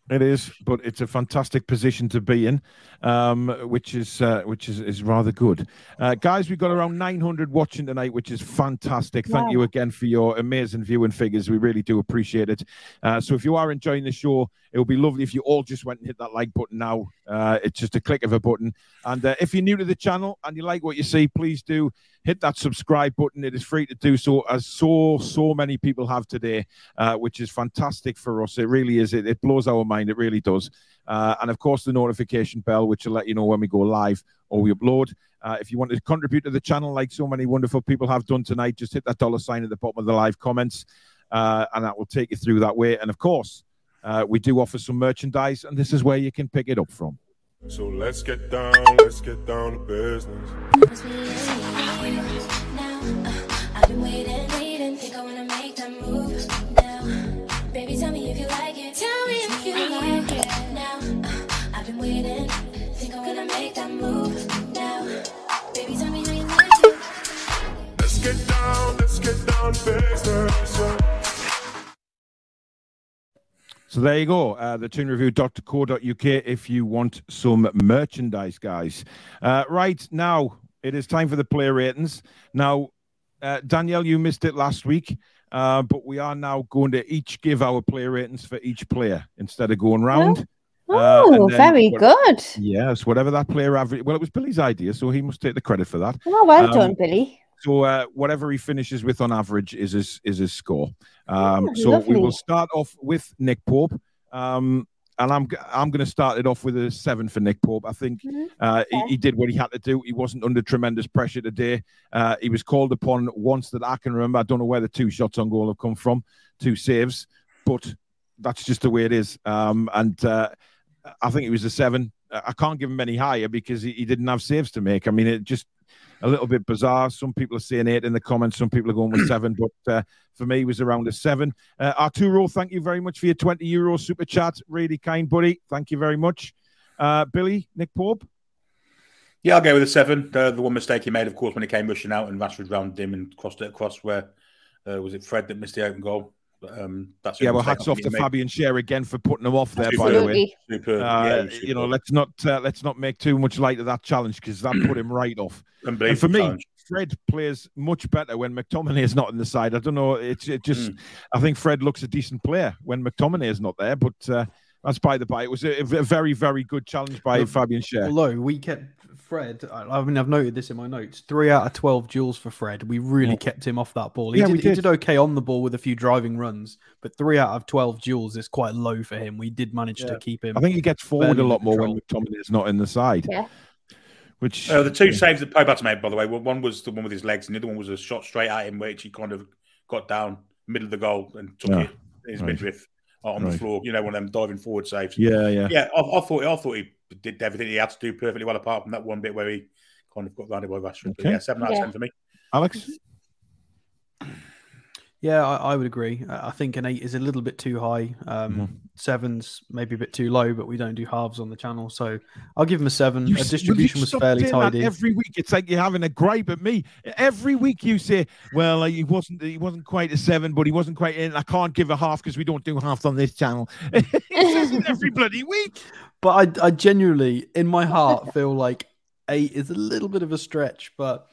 It is, but it's a fantastic position to be in, um, which is uh, which is, is rather good. Uh, guys, we've got around 900 watching tonight, which is fantastic. Thank Wow. you again for your amazing viewing figures. We really do appreciate it. Uh, so if you are enjoying the show, it would be lovely if you all just went and hit that like button now. Uh, it's just a click of a button. And uh, if you're new to the channel and you like what you see, please do hit that subscribe button. It is free to do so, as so so many people have today, uh, which is fantastic for us. It really is. It, it blows our mind. It really does. Uh, and of course, the notification bell, which will let you know when we go live or we upload. Uh, if you want to contribute to the channel, like so many wonderful people have done tonight, just hit that dollar sign at the bottom of the live comments, uh, and that will take you through that way. And of course, uh, we do offer some merchandise, and this is where you can pick it up from. So let's get down, let's get down to business. Cause we ain't now. Uh, I've been waiting, waiting. Think I wanna make that move now. Baby, tell me if you like it. Tell me if you like it So there you go, uh, the toonreview.co.uk if you want some merchandise, guys. Uh, right now, it is time for the player ratings. Now, uh, Danielle, you missed it last week, uh, but we are now going to each give our player ratings for each player instead of going round. Uh, Oh, then very good. Yes, whatever that player average. Well, it was Billy's idea, so he must take the credit for that. Oh, well Um, done, Billy. So uh, whatever he finishes with on average is his is his score. Um, Oh, so we will start off with Nick Pope, um, and I'm I'm going to start it off with a seven for Nick Pope. I think Mhm. uh, he, he did what he had to do. He wasn't under tremendous pressure today. Uh, he was called upon once that I can remember. I don't know where the two shots on goal have come from, two saves, but that's just the way it is. Um, and uh, I think it was a seven. I I can't give him any higher because he, he didn't have saves to make. I mean, it just a little bit bizarre. Some people are saying eight in the comments. Some people are going with seven, but uh, for me, it was around a seven. Uh, Arturo, thank you very much for your 20 euro super chat. Really kind, buddy. Thank you very much. Uh, Billy, Nick Pope. Yeah, I'll go with a seven. The, the one mistake he made, of course, when he came rushing out and Rashford rounded him and crossed it across where uh, was it Fred that missed the open goal? But, Um, that's Yeah, only well, mistake hats off to he made. Fabian Schär again for putting him off there. By the way, Super. uh, yeah, he you know, let's not uh, let's not make too much light of that challenge because that put him right off. And Unbelievable for me, challenge. Fred plays much better when McTominay is not in the side. I don't know. It's it just. I think Fred looks a decent player when McTominay is not there. But uh, that's by the by. It was a, a very very good challenge by Look, Fabian Schär. Although we kept Fred, I, I mean, I've noted this in my notes. Three out of twelve duels for Fred. We really Yeah. kept him off that ball. He, Yeah, did, we he did. did okay on the ball with a few driving runs, but three out of twelve duels is quite low for him. We did manage Yeah. to keep him. I think he gets forward a lot more when controlled. McTominay is not in the side. Yeah. Which Uh, the two saves that Pope had to make, by the way, one was the one with his legs, and the other one was a shot straight at him, which he kind of got down middle of the goal and took Yeah. it in his Right. midriff on Right. the floor. You know, one of them diving forward saves. yeah, yeah. Yeah, I, I thought I thought he did everything he had to do perfectly well, apart from that one bit where he kind of got landed by Rashford. But Okay. yeah, seven out of Yeah. ten for me. Alex. Yeah, I, I would agree. I I think an eight is a little bit too high. Um, Mhm. Seven's maybe a bit too low, but we don't do halves on the channel, so I'll give him a seven. You A s- distribution was fairly saying tidy. Every week, it's like you're having a gripe at me. Every week, you say, "Well, uh, he wasn't. He wasn't quite a seven, but he wasn't quite in. I can't give a half because we don't do halves on this channel." it every bloody week. But I, I genuinely, in my heart, feel like eight is a little bit of a stretch, but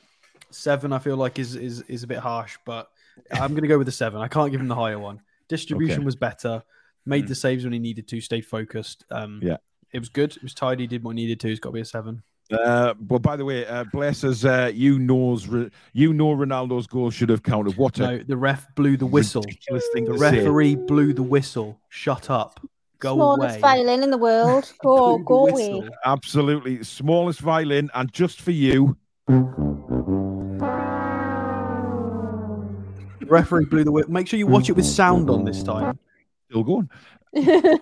seven I feel like is is is a bit harsh. But I'm going to go with the seven. I can't give him the higher one. Distribution Okay. was better. Made Mm. the saves when he needed to. Stayed focused. Um, Yeah. it was good. It was tidy. Did what he needed to. It's got to be a seven. Uh, well, by the way, uh, bless us. Uh, you knows, you know, Ronaldo's goal should have counted. What a No, the ref blew the whistle. thing The to say. referee blew the whistle. Shut up. Go Smallest away. violin in the world. Go, go away. Absolutely, smallest violin, and just for you. Referee blew the whistle. Make sure you watch it with sound on this time. Still going.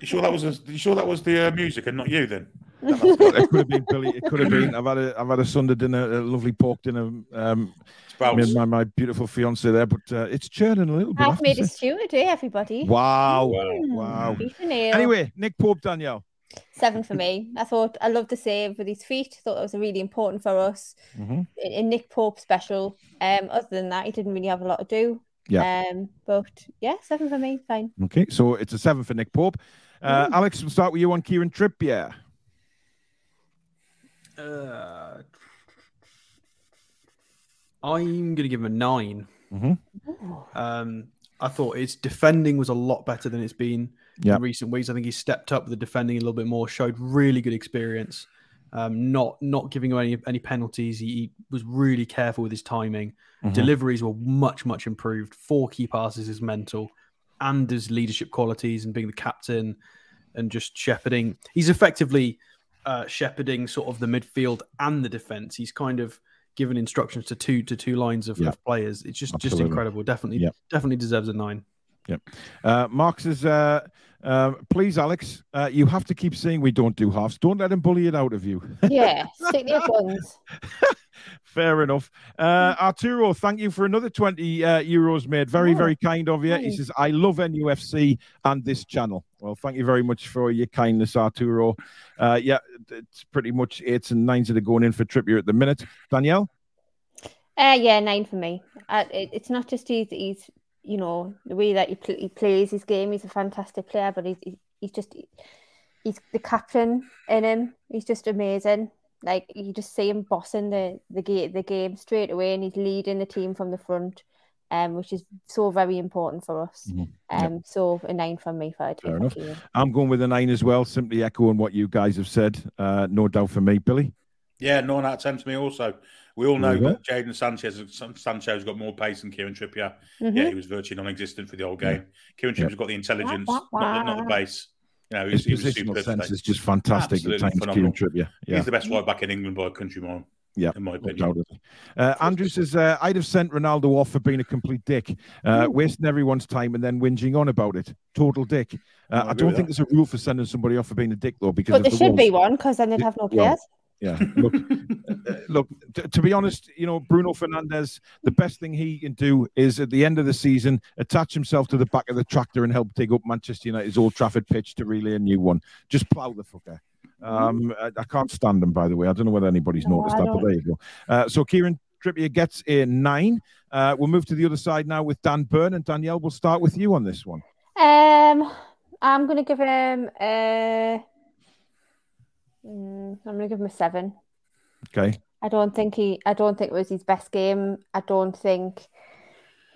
You sure that was a, you sure that was the uh, music and not you then? It could have been Billy. It could have been. I've had a, I've had a Sunday dinner, a lovely pork dinner. Um, Sprouts. with my, my beautiful fiance there, but uh, it's churning a little bit. I have made a stew today, everybody. Wow, Wow. wow. Beef and. Anyway, Nick Pope, Danielle. Seven for me. I thought I loved the save with his feet. Thought that was really important for us. Mhm. In, in Nick Pope special. Um, other than that, he didn't really have a lot to do. Yeah. Um, but yeah, seven for me, fine. Okay, so it's a seven for Nick Pope. Uh, Alex, we'll start with you on Kieran Trippier. Uh, I'm going to give him a 9 Mhm. Um, I thought his defending was a lot better than it's been Yeah. in recent weeks. I think he stepped up with the defending a little bit more, showed really good experience. Um, not not giving away any, any penalties. He, he was really careful with his timing. Mhm. Deliveries were much much improved. Four key passes is mental, and his leadership qualities and being the captain and just shepherding. He's effectively uh, shepherding sort of the midfield and the defense. He's kind of given instructions to two to two lines of, Yeah. of players. It's just just incredible. Definitely Yeah. definitely deserves a nine. Uh, Mark is uh, uh, please, Alex, uh, you have to keep saying we don't do halves. Don't let him bully it out of you. Yeah, stick your guns. Fair enough. Uh, Arturo, thank you for another 20 uh, euros made. Very, Oh, very kind of you. He says, I love NUFC and this channel. Well, thank you very much for your kindness, Arturo. Uh, yeah, it's pretty much eights and nines that are going in for Trippier at the minute. Danielle? Uh, yeah, nine for me. Uh, it, it's not just he's, he's you know the way that he, pl- he plays his game. He's a fantastic player, but he's he's just he's the captain in him. He's just amazing. Like you just see him bossing the the game the game straight away, and he's leading the team from the front, um, which is so very important for us. Mhm. Yep. Um, so a nine from me for a Fair enough. Kieran. I'm going with a nine as well, simply echoing what you guys have said. Uh, no doubt for me. Billy? Yeah, nine out of ten to me. Also, we all know There you go. that Jadon Sanchez Sancho's got more pace than Kieran Trippier. Mhm. Yeah, he was virtually non-existent for the whole game. Kieran Yeah. Trippier's got the intelligence, Wah, wah, not, the, not the base. You know, His he's, he was positional super sense today. is just fantastic Absolutely phenomenal. Kieran Trippier. Yeah. He's the best right back in England by a country mile, Yeah, in my opinion. doubt of. Uh, Andrew says, uh, I'd have sent Ronaldo off for being a complete dick, uh, wasting everyone's time and then whinging on about it. Total dick. Uh, I I, don't with think there's a rule for sending somebody off for being a dick, though, because But there there should be one because then they'd have no Well, players. Yeah, look, look. T- to be honest, you know, Bruno Fernandes. The best thing he can do is at the end of the season attach himself to the back of the tractor and help dig up Manchester United's Old Trafford pitch to relay a new one. Just plough the fucker. Um, I, I can't stand him, by the way. I don't know whether anybody's No, noticed that, but there you go. Uh, so Kieran Trippier gets a nine. Uh, we'll move to the other side now with Dan Burn and Danielle. We'll start with you on this one. Um, I'm gonna give him a. Mm, I'm gonna give him a seven. Okay. I don't think he. I don't think it was his best game. I don't think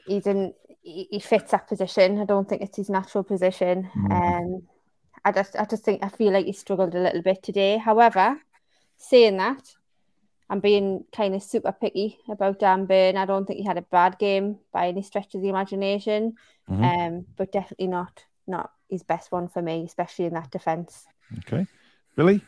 he's in. He, he fits that position. I don't think it's his natural position. Mhm. Um, I just. I just think. I feel like he struggled a little bit today. However, saying that, I'm being kind of super picky about Dan Burn. I don't think he had a bad game by any stretch of the imagination. Mhm. Um, but definitely not not his best one for me, especially in that defence. Okay. Billy?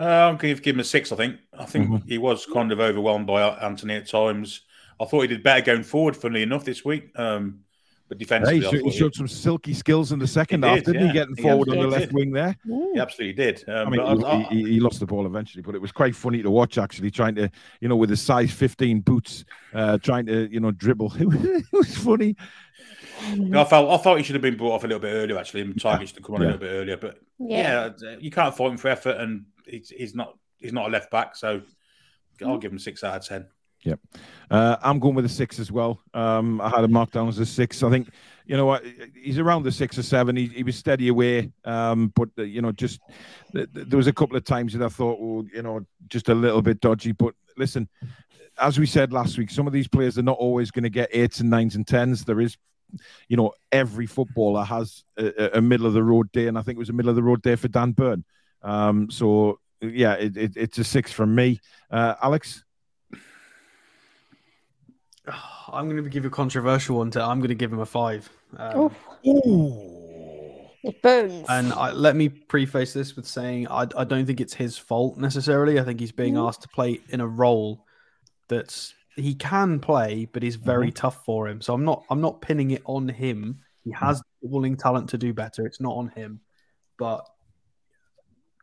Uh, I'm going to give him a six. I think. I think Mhm. he was kind of overwhelmed by Antony at times. I thought he did better going forward. Funnily enough, this week, um, but Yeah, defensively, he, showed, he showed some silky skills in the second half, did, didn't yeah. he? Getting He forward on the left did. wing there. he absolutely did. Um, I mean, but I- I- he, he, he lost the ball eventually, but it was quite funny to watch. Actually, trying to, you know, with his size 15 boots, uh, trying to, you know, dribble. it was funny. I felt I thought he should have been brought off a little bit earlier. Actually, and Targett's to come on Yeah. a little bit earlier. But Yeah. yeah, you can't fight him for effort, and he's, he's not he's not a left back. So I'll give him six out of ten. Uh, I'm going with a six as well. Um, I had him marked down as a six. I think, you know, what, he's around the six or seven. He, he was steady away, um, but uh, you know, just th- th- there was a couple of times that I thought, well, you know, just a little bit dodgy. But listen, as we said last week, some of these players are not always going to get eights and nines and tens. There is, you know, every footballer has a, a middle of the road day, and I think it was a middle of the road day for Dan Burn. Um, so yeah, it, it, it's a six from me. Uh, Alex, I'm going to give a controversial one. To, I'm going to give him a five. Um, Oof, it burns. And I, let me preface this with saying I, I don't think it's his fault necessarily. I think he's being Mhm. asked to play in a role that's he can play, but is very tough for him. So I'm not I'm not pinning it on him. He has the willing talent to do better. It's not on him, but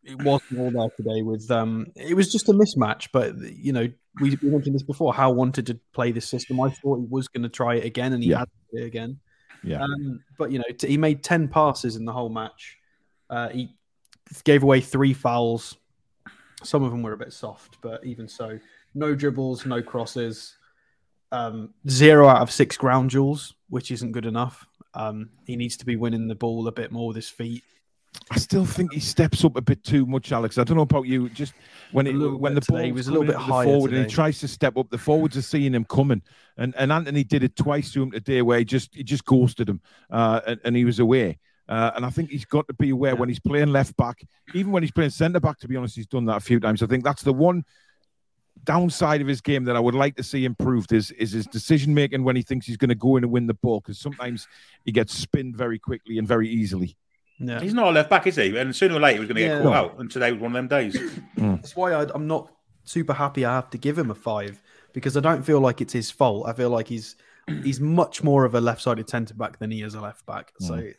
it wasn't all there today. With um, it was just a mismatch. But you know, we, we mentioned this before. How wanted to play this system. I thought he was going to try it again, and he Yeah. had to do it again. Yeah. Um, but you know, t- he made ten passes in the whole match. Uh, he gave away three fouls. Some of them were a bit soft, but even so, no dribbles, no crosses. Um, zero out of six ground duels, which isn't good enough. Um, he needs to be winning the ball a bit more with his feet. I still think he steps up a bit too much, Alex. I don't know about you. Just when it when the ball was a little bit higher forward and he tries to step up, the forwards are seeing him coming. And and Antony did it twice to him today, where he just he just ghosted him, uh, and, and he was away. Uh, and I think he's got to be aware when he's playing left back, even when he's playing centre back. To be honest, he's done that a few times. I think that's the one downside of his game that I would like to see improved is is his decision making when he thinks he's going to go in and win the ball because sometimes he gets spinned very quickly and very easily. Yeah, He's not a left back, is he? And sooner or later, he was going to get Yeah. caught No. out. And today was one of them days. that's why I, I'm not super happy. I have to give him a five because I don't feel like it's his fault. I feel like he's he's much more of a left-sided centre back than he is a left back. So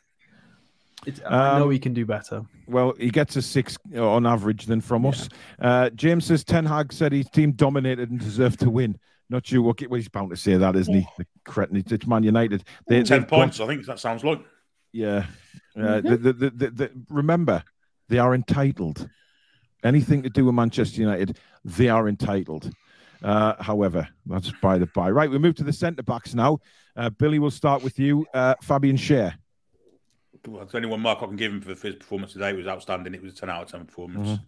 it's, I know Um, he can do better. Well, he gets a six uh, on average than from us. Uh, James says Ten Hag said his team dominated and deserved to win. Not sure what well, he's bound to say that, isn't he? The cretin. It's- It's Man United. They, Ten they've got- points, I think that sounds like. Yeah. Uh, the, the, the, the, the, remember, they are entitled. Anything to do with Manchester United, they are entitled. Uh, however, that's by the by. Right, we move to the centre backs now. Uh, Billy, we'll start with you. Uh, Fabian Schär. Well, the only one mark I can give him for his performance today it was outstanding. It was a ten out of ten performance. Mm-hmm.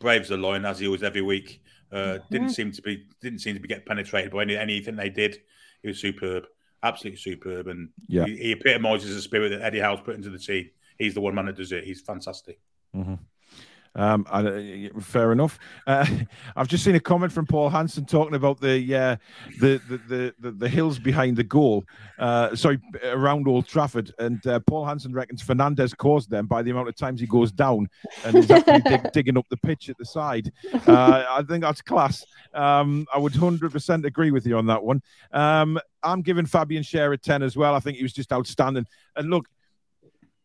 Braves the line as he always every week. Uh, Mm-hmm. Didn't seem to be didn't seem to be get penetrated by any, anything they did. He was superb, absolutely superb, and Yeah. he, he epitomises the spirit that Eddie Howe's put into the team. He's the one man that does it. He's fantastic. Mm-hmm. Um, I, fair enough. Uh, I've just seen a comment from Paul Hansen talking about the uh, the, the, the the the hills behind the goal. Uh, sorry, around Old Trafford, and uh, Paul Hansen reckons Fernandes caused them by the amount of times he goes down and is actually dig, digging up the pitch at the side. Uh, I think that's class. Um, I would hundred percent agree with you on that one. Um, I'm giving Fabian Schär a ten as well. I think he was just outstanding. And look,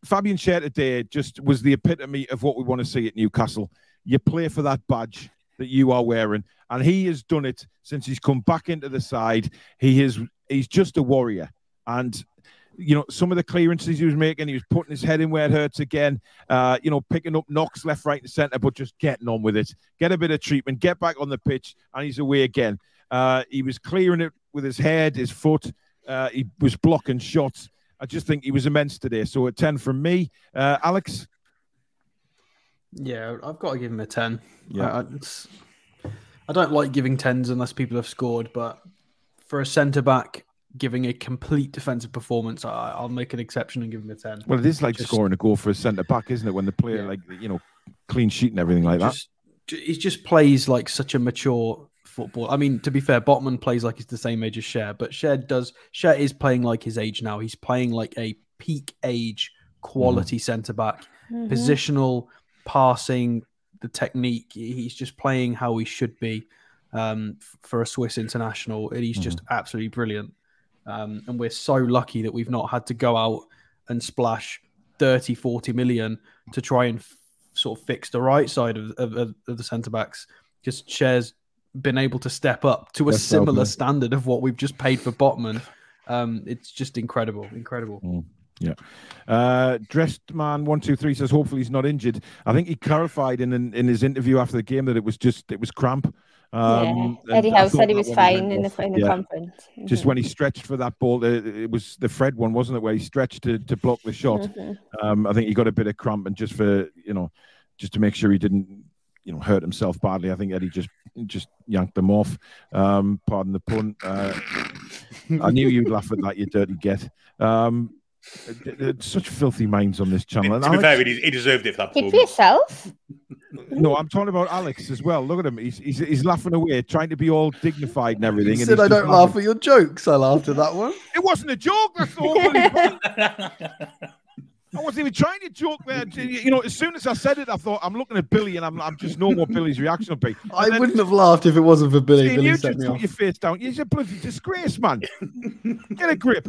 Fabian Schär today just was the epitome of what we want to see at Newcastle. You play for that badge that you are wearing, and he has done it since he's come back into the side. He is he's just a warrior, and you know some of the clearances he was making, he was putting his head in where it hurts again. Uh, you know, picking up knocks left, right, and centre, but just getting on with it. Get a bit of treatment, get back on the pitch, and he's away again. Uh, he was clearing it with his head, his foot. Uh, he was blocking shots. I just think he was immense today. So a 10 from me. Uh, Alex? Yeah, I've got to give him a 10. Yeah. I, I- don't like giving 10s unless people have scored, but for a centre back giving a complete defensive performance, I, I'll make an exception and give him a 10. Well, it is like Just- scoring a goal for a centre back, isn't it? When the player, Yeah. like, you know, clean sheet and everything like that. just, ju- he just plays like such a mature football. I mean, to be fair, Botman plays like he's the same age as Schär, but Schär does. Schär is playing like his age now. He's playing like a peak age quality centre back, positional passing, the technique. He's just playing how he should be um, f- for a Swiss international, and he's just absolutely brilliant. Um, and we're so lucky that we've not had to go out and splash 30, 40 million to try and f- sort of fix the right side of, of, of of the centre backs. Just Schär's been able to step up to a That's similar done. standard of what we've just paid for Botman. Um, it's just incredible, incredible. Yeah. Uh, dressed man one two three says hopefully he's not injured. I think he clarified in, in in his interview after the game that it was just it was cramp. Um, yeah. Eddie Howe said he was fine in the, in the Yeah. conference. Just when he stretched for that ball, uh, it was the Fred one, wasn't it, where he stretched to, to block the shot. Mhm. Um, I think he got a bit of cramp, and just for you know, just to make sure he didn't, you know, hurt himself badly. I think Eddie just just yanked them off. Um, pardon the pun. Uh, I knew you'd laugh at that, you dirty get. Um, it- it- such filthy minds on this channel. And to be fair, he, he deserved it for that Keep for yourself. no, I'm talking about Alex as well. Look at him; he's he's, he's laughing away, trying to be all dignified and everything. He and said, "I don't laugh at your jokes." I laughed at that one. It wasn't a joke. That's all. I wasn't even trying to joke there. You know, as soon as I said it, I thought I'm looking at Billy, and I'm, I'm just know what Billy's reaction will be. I then wouldn't have laughed if it wasn't for Billy. seeing Billy you set just me put off. your face down. You're a bloody disgrace, man. Get a grip.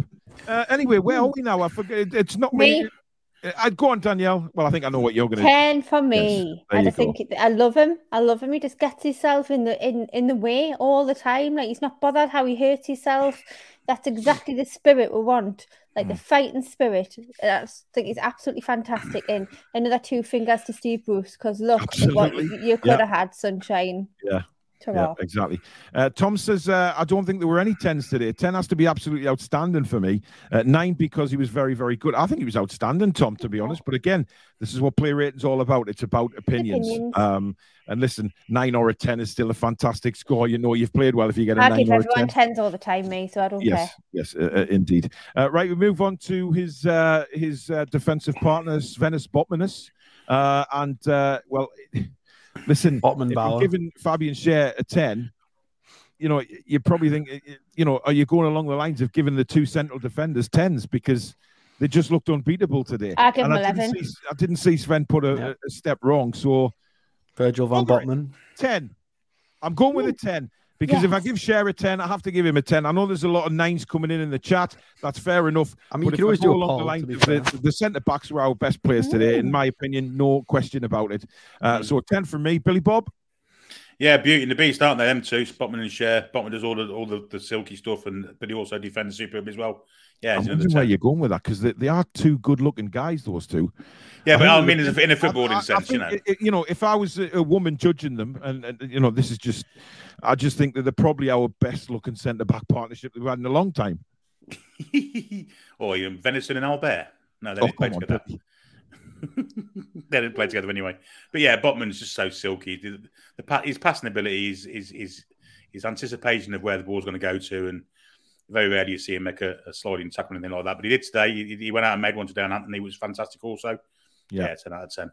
Uh, anyway, where are we now? I forget. It's not me. Me. Uh, I'd go on, Danielle. Well, I think I know what you're going to. Ten for me. there I you think it- I love him. I love him. He just gets himself in the in in the way all the time. Like he's not bothered how he hurts himself. That's exactly the spirit we want. Like Mm. the fighting spirit. I think he's absolutely fantastic. And another two fingers to Steve Bruce because look what you you could Yeah. have had, sunshine. Yeah. Yeah, exactly. Uh, Tom says, uh, I don't think there were any 10s today. 10 has to be absolutely outstanding for me. Uh, nine because he was very, very good. I think he was outstanding, Tom, to be honest. But again, this is what play rating's all about. It's about opinions. Opinions. Um, and listen, nine or a 10 is still a fantastic score. You know, you've played well if you get a I nine give or a everyone 10. tens all the time, me, so I don't Yes, care. yes, uh, uh, indeed. Uh, right, we move on to his uh, his uh, defensive partners, Sven Botman is. Uh, and, uh, well, listen, Botman if Bauer. you're giving Fabian Schär a 10, you know, you probably think, you know, are you going along the lines of giving the two central defenders 10s because they just looked unbeatable today? I'll give And him I didn't 11. see, I didn't see Sven put a, Yeah. a- a step wrong. So Virgil van All right. Botman. 10. I'm going with a 10 because if I give Schär a 10, I have to give him a 10. I know there's a lot of nines coming in in the chat. That's fair enough. I mean, you But could if I always do a along the poll, lines to be of fair. the, the centre backs were our best players today, in my opinion, no question about it. Uh, Mm. so 10 from me. Billy Bob? Yeah, Beauty and the Beast, aren't they? Them two, Spotman and Schär. Botman does all the all the, the silky stuff, and but he also defends superb as well. Yeah, I'm wondering where you're going with that because they, they are two good looking guys, those two. Yeah, but think I mean, in a- in a I- footballing I- I sense, you know. it- you know, if I was a, a woman judging them, and, and you know, this is just, I just think that they're probably our best looking centre back partnership we've had in a long time. or um, Venison and Albert. No, they Oh, didn't play come on, together. They didn't play together anyway. But yeah, Botman's just so silky. The, the his passing ability, his his his anticipation of where the ball's going to go to, and very rarely you see him make a, a sliding tackle or anything like that. But he did today. He, he went out and made one to Dan Antony, which was fantastic. Also, Yeah. yeah, ten out of ten.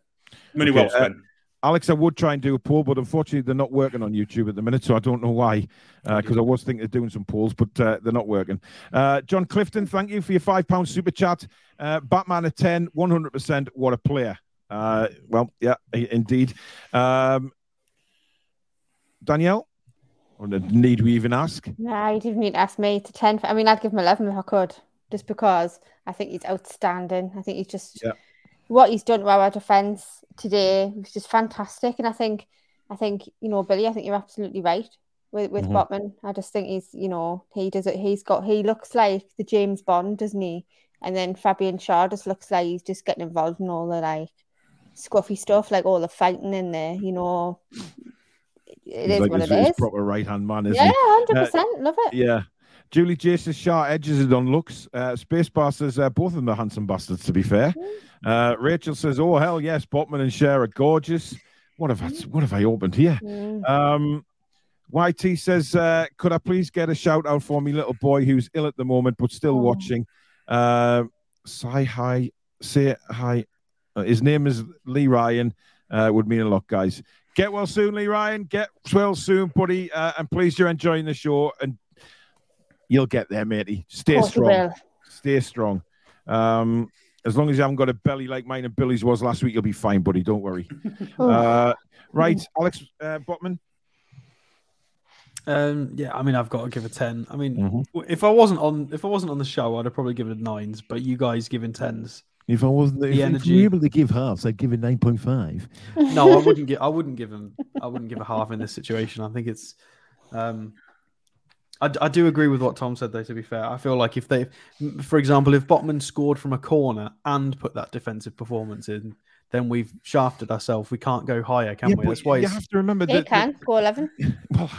Money Okay, well uh, spent. Alex, I would try and do a poll, but unfortunately, they're not working on YouTube at the minute, so I don't know why. Because I was thinking of doing some polls, but uh, they're not working. Uh, John Clifton, thank you for your five pound super chat. Uh, Batman at ten, one hundred percent. What a player! Uh, well, yeah, indeed. Um, Danielle, need we even ask? Nah, you didn't need to ask me to 10. I mean, I'd give him 11 if I could, just because I think he's outstanding. I think he's just Yeah. what he's done to our defence today was just fantastic. And I think, I think, you know, Billy, I think you're absolutely right with, with Mhm. Botman. I just think he's, you know, he does it. He's got, he looks like the James Bond, doesn't he? And then Fabian Schär just looks like he's just getting involved in all the like scruffy stuff, like all the fighting in there, you know. It is like what his, it his proper right hand man, isn't Yeah, hundred percent. Love it. Yeah. Julie Jason Shaw edges it on looks. Uh, Spacebar says uh, both of them are handsome bastards, to be fair. Uh, Rachel says, oh, hell yes, Botman and Schär are gorgeous. What have I, what have I opened here? Mm. Um, YT says, uh, could I please get a shout out for me little boy who's ill at the moment but still Oh. watching? Uh, say hi. Say hi. Uh, his name is Lee Ryan. Uh, would mean a lot, guys. Get well soon, Lee Ryan. Get well soon, buddy. Uh, and please, you're enjoying the show, and you'll get there, matey. Stay course strong. Stay strong. Um, as long as you haven't got a belly like mine and Billy's was last week, you'll be fine, buddy. Don't worry. Oh. Uh, right, Alex uh, Botman. Um, yeah, I mean, I've got to give a ten. I mean, Mhm. if I wasn't on, if I wasn't on the show, I'd have probably given it nines. But you guys giving tens. If I wasn't, if- if energy. we were able to give halves, I'd give it nine point five. No, I wouldn't give. I wouldn't give him. I wouldn't give a half in this situation. I think it's. Um, I, I do agree with what Tom said, though. To be fair, I feel like if they, for example, if Botman scored from a corner and put that defensive performance in, then we've shafted ourselves. We can't go higher, can Yeah, we? but That's why. you it's- have to remember He that. They can score eleven. well,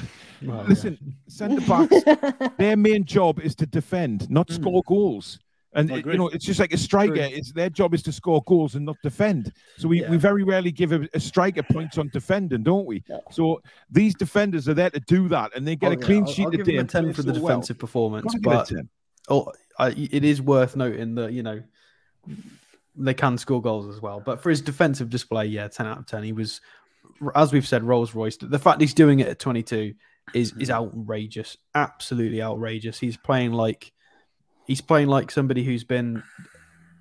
well, listen, centre backs, their main job is to defend, not Mm. score goals. And it- you know, it's just like a striker. It's their job is to score goals and not defend. So we, Yeah. we very rarely give a, a striker points on defending, don't we? Yeah. So these defenders are there to do that, and they get Oh, a yeah, clean I'll- sheet I'll give today. him a ten for the so well. defensive performance, Gotta give it a but oh, I, it is worth noting that you know they can score goals as well. But for his defensive display, yeah, ten out of ten. He was, as we've said, Rolls Royce. The fact he's doing it at twenty two is is mm-hmm. outrageous, absolutely outrageous. He's playing like he's playing like somebody who's been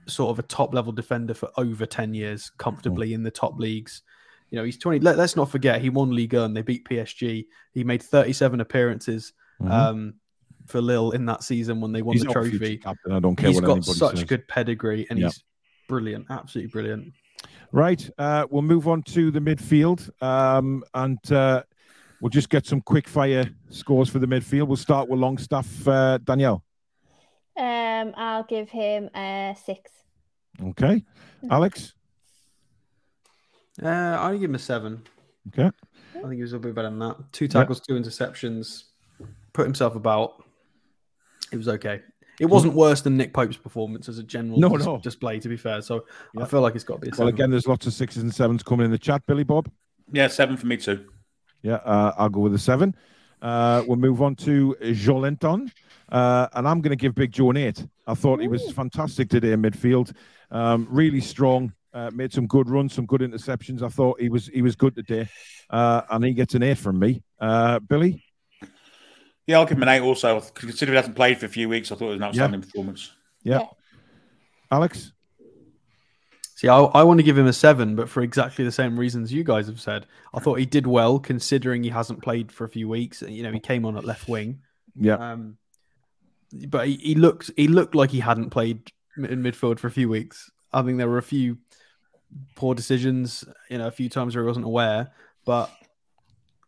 sort of a top level defender for over ten years, comfortably in the top leagues. You know, he's twenty. Let, us not forget he won Ligue 1. They beat PSG. He made thirty seven appearances. Mhm. Um, for Lille in that season when they won He's the trophy. captain. I don't care He's got such says. good pedigree and Yeah. he's brilliant, absolutely brilliant. Right. Uh, we'll move on to the midfield, um, and uh, we'll just get some quick fire scores for the midfield. We'll start with Longstaff. Uh, Danielle. Um, I'll give him a six. Okay. Alex. Uh, I'll give him a seven. Okay. I think he was a bit better than that. Two tackles, two interceptions, put himself about. It was okay. It wasn't worse than Nick Pope's performance as a general No, dis- no. display, to be fair. So Yeah. I feel like it's got to be a Well, seven. again, there's lots of sixes and sevens coming in the chat, Billy Bob. Yeah, seven for me too. Yeah, uh, I'll go with a seven. Uh, we'll move on to Joelinton. Uh, and I'm going to give Big Joe an eight. I thought he was fantastic today in midfield. Um, really strong. Uh, made some good runs, some good interceptions. I thought he was he was good today, uh, and he gets an eight from me. Uh, Billy, Yeah, I'll give him an eight also. Considering he hasn't played for a few weeks, I thought it was an outstanding performance. yeah. Yeah. Alex, See, I, I want to give him a seven, but for exactly the same reasons you guys have said. I thought he did well considering he hasn't played for a few weeks. You know, he came on at left wing. yeah, Um, but he, he looked he looked like he hadn't played in midfield for a few weeks. I think there were a few poor decisions, you know, a few times where he wasn't aware, but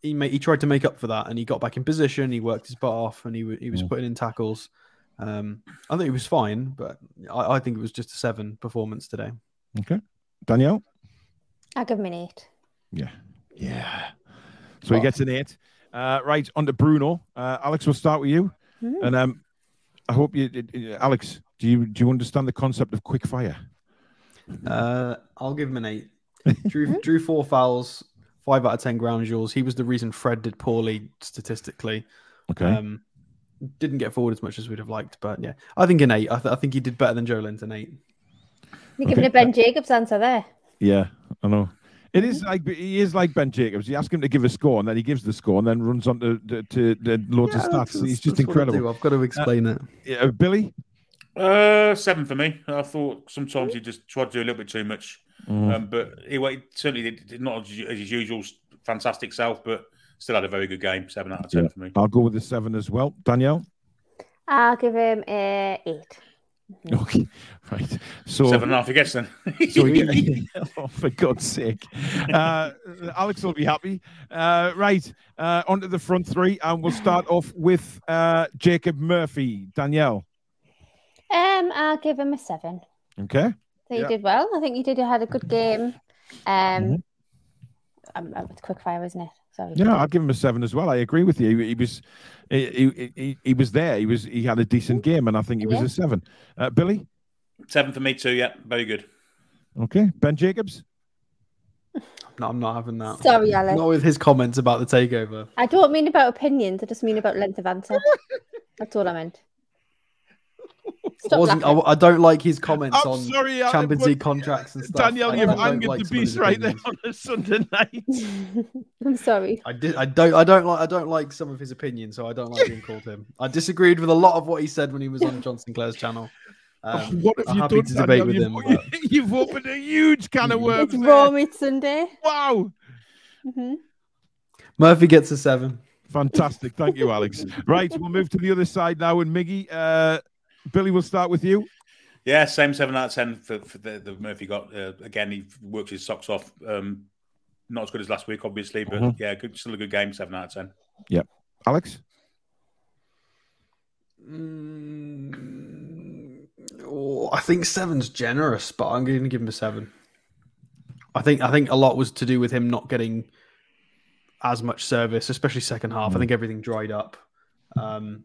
he made, he tried to make up for that, and he got back in position. He worked his butt off, and he wa- he was Mm. putting in tackles. Um, I think he was fine, but I, I think it was just a seven performance today. Okay. Danielle, I'll give him an eight. yeah, yeah. So he gets an eight. Uh, right on to Bruno. Uh, Alex, we'll start with you. Hmm. And um, I hope you, it- it- Alex, do you do you understand the concept of quick fire? Uh, I'll give him an eight. Drew drew four fouls, five out of ten ground duels. He was the reason Fred did poorly statistically. Okay. Um, didn't get forward as much as we'd have liked, but yeah, I think an eight. I, th- I think he did better than Joelinton. Eight. You're giving a Ben Jacobs answer there. Yeah, I know. It is like he is like Ben Jacobs. You ask him to give a score, and then he gives the score, and then runs on to, to, to, to loads of stats. He's just incredible. I've got to explain it. Yeah, Billy. Uh, seven for me. I thought sometimes he just tried to do a little bit too much, Mm. um, but he, well, certainly did, did not as, as his usual fantastic self, but still had a very good game. Seven out of ten Yeah. for me. I'll go with the seven as well. Danielle. I'll give him a eight. Okay, right. So, Seven and a half, I guess. Then. so we oh, for God's sake, uh, Alex will be happy. Uh, right, uh, onto the front three, and we'll start off with uh, Jacob Murphy. Danielle. Um, I'll give him a seven. Okay. So Yeah. he did well. I think he did. You had a good game. Um, um, um, it's quick fire, isn't it? Sorry. Yeah, I'd give him a seven as well. I agree with you. He, he was, he, he, he, he was there. He was, he had a decent game, and I think he was Yeah. a seven. Uh, Billy. Seven for me too. Yeah, very good. Okay. Ben Jacobs. No, I'm not having that. Sorry, Alex. Not with his comments about the takeover. I don't mean about opinions. I just mean about length of answer. That's all I meant. I, Stop wasn't, I. I don't like his comments I'm on sorry, Champions League contracts and stuff. Danielle, I you've don't angered like the some of his beast right there on a Sunday night. I'm sorry. I did. I don't. I don't like. I don't like some of his opinions, so I don't like being called him. I disagreed with a lot of what he said when he was on John Sinclair's channel. Um, what have I'm you happy done? to debate Danielle? with You've, him. but- you've opened a huge can of worms. It's there. Raw Meat Sunday. Wow. hmm Murphy gets a seven. Fantastic. Thank you, Alex. right, we'll move to the other side now. And Miggy, uh, Billy, we'll start with you. Yeah, same seven out of ten for, for the, the Murphy got. Uh, again, he works his socks off. Um, not as good as last week, obviously, but Mhm. yeah, good, still a good game. Seven out of ten. Yep, Alex. Mm, oh, I think seven's generous, but I'm going to give him a seven. I think I think a lot was to do with him not getting as much service, especially second half. I think everything dried up. Um,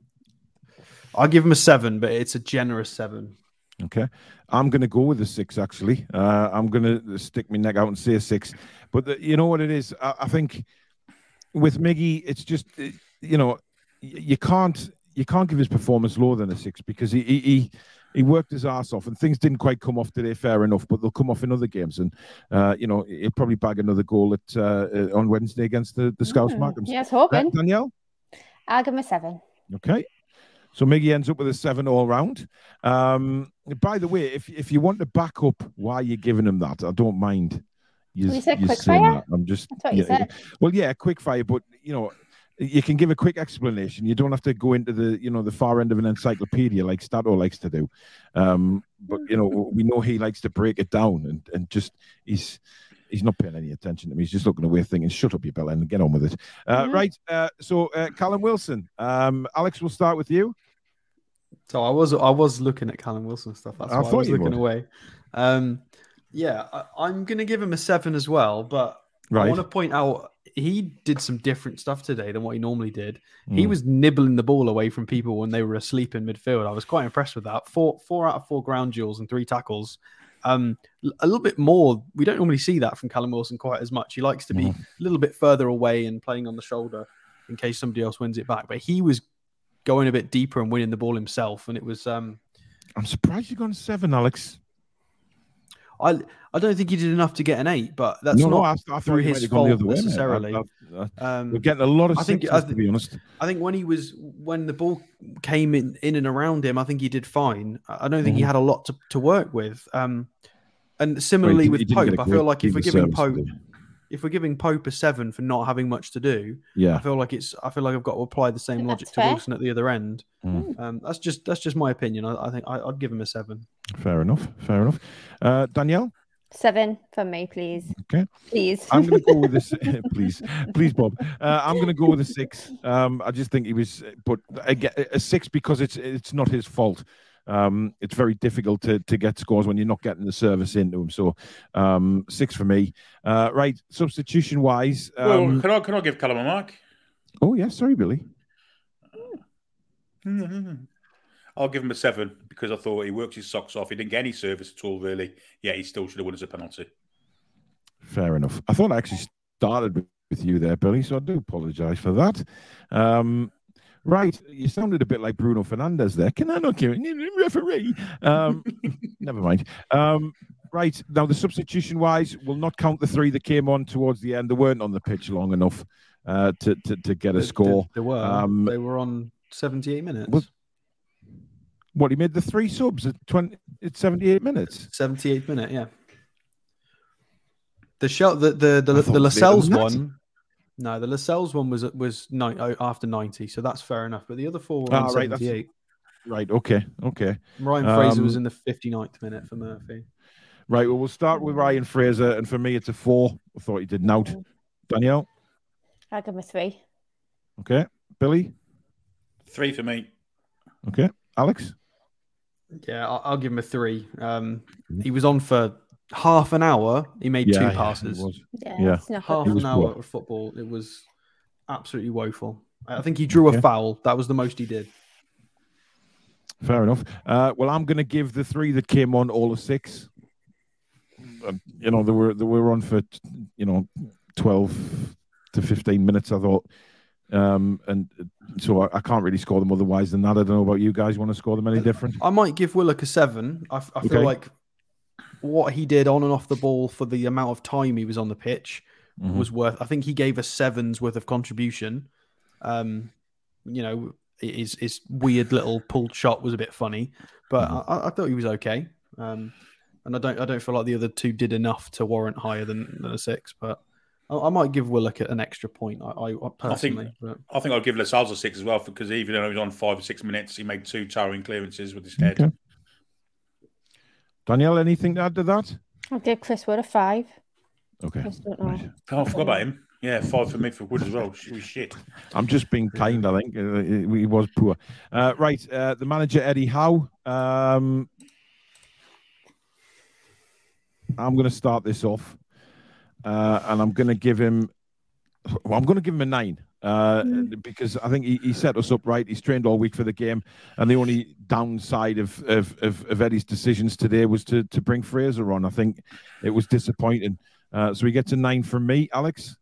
I'll give him a seven, but it's a generous seven. Okay. I'm going to go with a six, actually. Uh, I'm going to stick my neck out and say a six. But the, you know what it is? I, I think with Miggy, it's just, uh, you know, you can't you can't give his performance lower than a six because he he, he he worked his ass off and things didn't quite come off today fair enough but they'll come off in other games and uh you know he'll probably bag another goal at uh, uh, on wednesday against the the scouts Mm, Mackems yes, Uh, hoping. danielle I'll give him a seven. Okay. So Miggy ends up with a seven all round. Um, by the way, if if you want to back up why you're giving him that, I don't mind. You, We said you quick fire? that. I'm just That's what you yeah, said. Well, yeah, quick fire, but you know, you can give a quick explanation. You don't have to go into the you know the far end of an encyclopedia like Stato likes to do. Um, but you know, we know he likes to break it down and and just he's. He's not paying any attention to me. He's just looking away, thinking, "Shut up, you bell and get on with it." Uh, Mhm. Right. Uh, so, uh, Callum Wilson. Um, Alex, we'll start with you. So I was I was looking at Callum Wilson stuff. That's I why I, was looking would. away. Um, yeah, I, I'm going to give him a seven as well, but I want to point out he did some different stuff today than what he normally did. He Mm. was nibbling the ball away from people when they were asleep in midfield. I was quite impressed with that. Four four out of four ground duels and three tackles. Um, a little bit more. We don't normally see that from Callum Wilson quite as much. He likes to be Mm-hmm. a little bit further away and playing on the shoulder in case somebody else wins it back. But he was going a bit deeper and winning the ball himself, and it was. Um, I'm surprised you've gone seven, Alex. I I don't think he did enough to get an eight, but that's no, no, I, not I through his fault other way. I- necessarily. I- Um, we're getting a lot of I think- sixes, I to be honest. I think when he was when the ball came in in and around him, I think he did fine. I don't think he Mhm. had a lot to, to work with. Um, and similarly He with Pope, I feel like if we're giving Pope he? If we're giving Pope a seven for not having much to do, yeah, I feel like it's I feel like I've got to apply the same logic to fair. Wilson at the other end. Mm. Um, that's just that's just my opinion. I, I think I, I'd give him a seven. fair enough, fair enough. Uh, Danielle, Seven for me, please. Okay. Please. I'm going to go with this. please, please, Bob. Uh, I'm going to go with a six. Um, I just think he was, but again, a six because it's it's not his fault. Um, it's very difficult to, to get scores when you're not getting the service into them. So um, six for me. Uh, right, substitution wise. well, Um, can I can I give Callum a mark? oh yeah, sorry, Billy. I'll give him a seven because I thought he worked his socks off. He didn't get any service at all, really. Yeah, he still should have won as a penalty. Fair enough. I thought I actually started with- with you there, Billy, so I do apologise for that. Um, right, you sounded a bit like Bruno Fernandes there. Can I not give it? Referee. Um, never mind. Um, right, now the substitution wise, will not count the three that came on towards the end. They weren't on the pitch long enough uh, to, to, to get a They- score. They, they were Um, they were on seventy eight minutes. Was- What, he made the three subs at 20, at 78 minutes? Seventy-eight minute, yeah. The shell, the the the, the thought it was Lascelles one. No, the Lascelles one was was nine, oh, after 90, so that's fair enough. But the other four were Ah, right, 78. Right, okay, okay. Ryan Fraser was Um, in the 59th minute for Murphy. Right, well, we'll start with Ryan Fraser, and for me, it's a four. I thought he did nout. Danielle, I'll give him a three. okay. Billy, Three for me. okay. Alex, Yeah, I'll, I'll give him a three. Um, he was on for half an hour. He made two yeah, passes. he was. Yeah. Yeah. Half He good. was an hour poor. of football. It was absolutely woeful. I think he drew Okay. a foul. That was the most he did. Fair enough. Uh, well, I'm going to give the three that came on all a six. Uh, you know, they were they were on for you know twelve to fifteen minutes. I thought, um, and uh, so I, I can't really score them otherwise than that. I don't know about you guys. Want to score them any different? I might give Willock a seven. I feel Okay. like what he did on and off the ball for the amount of time he was on the pitch Mhm. was worth. I think he gave us sevens worth of contribution. Um, you know, his his weird little pulled shot was a bit funny, but Mhm. I, I thought he was okay. Um, and I don't I don't feel like the other two did enough to warrant higher than, than a six, but. I, I might give Willock an extra point. I, I personally, but I think I'll give Lascelles a six as well because even though he was on five or six minutes, he made two towering clearances with his head. Okay. Danielle, anything to add to that? I'll give Chris Wood a five. Okay. Just don't know. Right. Oh, I forgot about him. Yeah, five for me for Wood as well. She was shit. I'm just being kind, I think. Uh, he was poor. Uh, right. Uh, the manager, Eddie Howe. Um, I'm going to start this off. Uh, and I'm going to give him, well, I'm going to give him a nine. Uh, because I think he, he set us up right. He's trained all week for the game, and the only downside of of, of, of Eddie's decisions today was to to bring Fraser on. I think it was disappointing. Uh, so we get a nine from me, Alex.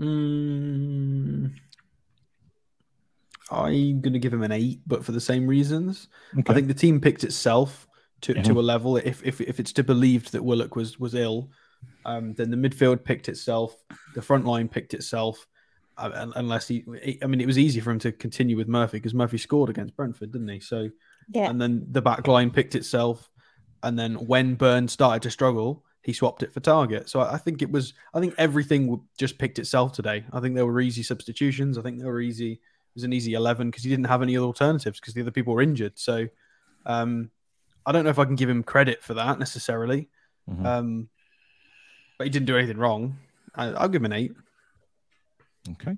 Mm, I'm going to give him an eight, but for the same reasons. Okay. I think the team picked itself to, Mhm. to a level. If, if if it's to believed that Willock was was ill, um, then the midfield picked itself. The front line picked itself. Uh, unless he, I mean, it was easy for him to continue with Murphy because Murphy scored against Brentford, didn't he? So, Yeah. and then the back line picked itself. And then when Burns started to struggle, he swapped it for Targett. So I I think it was, I think everything just picked itself today. I think there were easy substitutions. I think there were easy, it was an easy 11 because he didn't have any other alternatives because the other people were injured. So um, I don't know if I can give him credit for that necessarily. Mhm. Um, but he didn't do anything wrong. I, I'll give him an eight. Okay.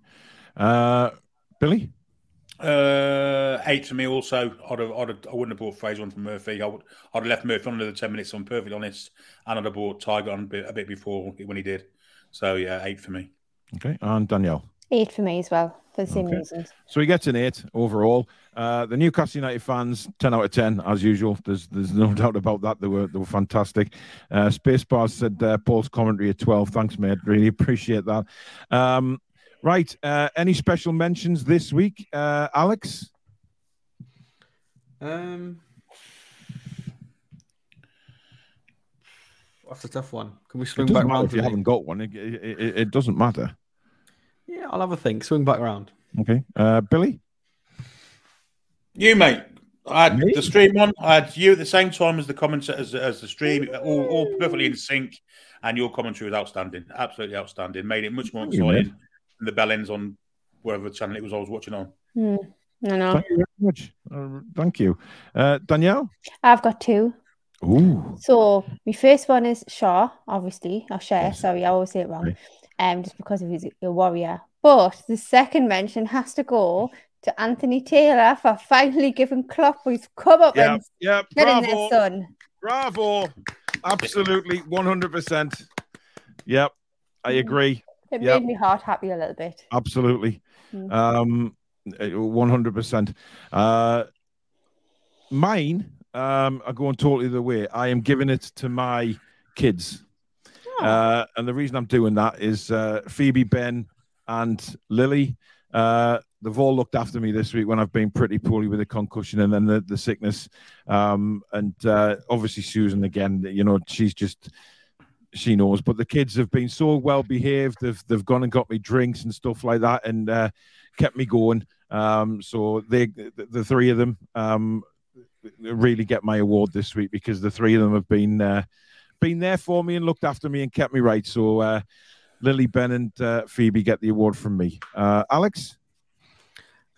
Uh, Billy? Uh, eight for me also. I'd have, I'd have, I wouldn't have bought Fraser on from Murphy. I would, I'd have left Murphy on another 10 minutes, I'm perfectly honest. And I'd have bought Tiger on a bit, a bit before when he did. So, yeah, eight for me. Okay, and Danielle. Eight for me as well, for the same Okay. reasons. So he gets an eight overall. Uh, the Newcastle United fans, ten out of ten as usual. There's there's no doubt about that. They were they were fantastic. Uh, Spacebar said uh, Paul's commentary at twelve. Thanks, mate. Really appreciate that. Um, right. Uh, any special mentions this week, uh, Alex? Um, that's a tough one. Can we swing back matter round? if you haven't got one. It, it, it, it doesn't matter. Yeah, I'll have a think. Swing back around. Okay, uh, Billy. You, mate. I had Me? the stream on. I had you at the same time as the commentator, as, as the stream, all, all perfectly in sync. And your commentary was outstanding. Absolutely outstanding. Made it much more Thank exciting than the bell ends on whatever channel it was I was watching on. I know. Thank you very much. Uh, thank you, uh, Danielle. I've got two. Ooh, So my first one is Shaw, obviously, or Share. Yes. Sorry, I always say it wrong. Okay. Um, just because of his a warrior. But the second mention has to go to Anthony Taylor for finally giving Klopp his come up yeah, and yeah. getting Bravo. son. Bravo. Absolutely. 100%. Yep. I agree. It Yep. made me heart happy a little bit. Absolutely. Mm. Um, 100%. Uh, mine, um, are going totally the way. I am giving it to my kids. Oh, Uh, and the reason I'm doing that is uh, Phoebe, Ben, and Lily. Uh, they've all looked after me this week when I've been pretty poorly with a concussion and then the, the sickness. Um, and uh, obviously, Susan, again, you know, she's just, she knows. But the kids have been so well behaved. They've, they've gone and got me drinks and stuff like that and uh, kept me going. Um, so they, the, the three of them, um, really get my award this week because the three of them have been uh, been there for me and looked after me and kept me right. So uh, Lily, Ben, and uh, Phoebe get the award from me. Uh, Alex,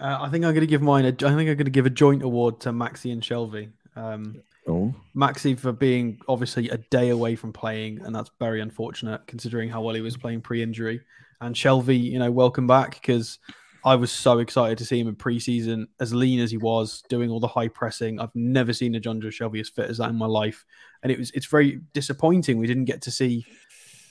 Uh, I think I'm going to give mine. A, I think I'm going to give a joint award to Maxi and Shelvey. Um, oh, Maxi for being obviously a day away from playing, and that's very unfortunate considering how well he was playing pre-injury. And Shelvey, you know, welcome back because I was so excited to see him in pre-season, as lean as he was, doing all the high pressing. I've never seen a Jonjo Shelvey as fit as that in my life, and it was it's very disappointing we didn't get to see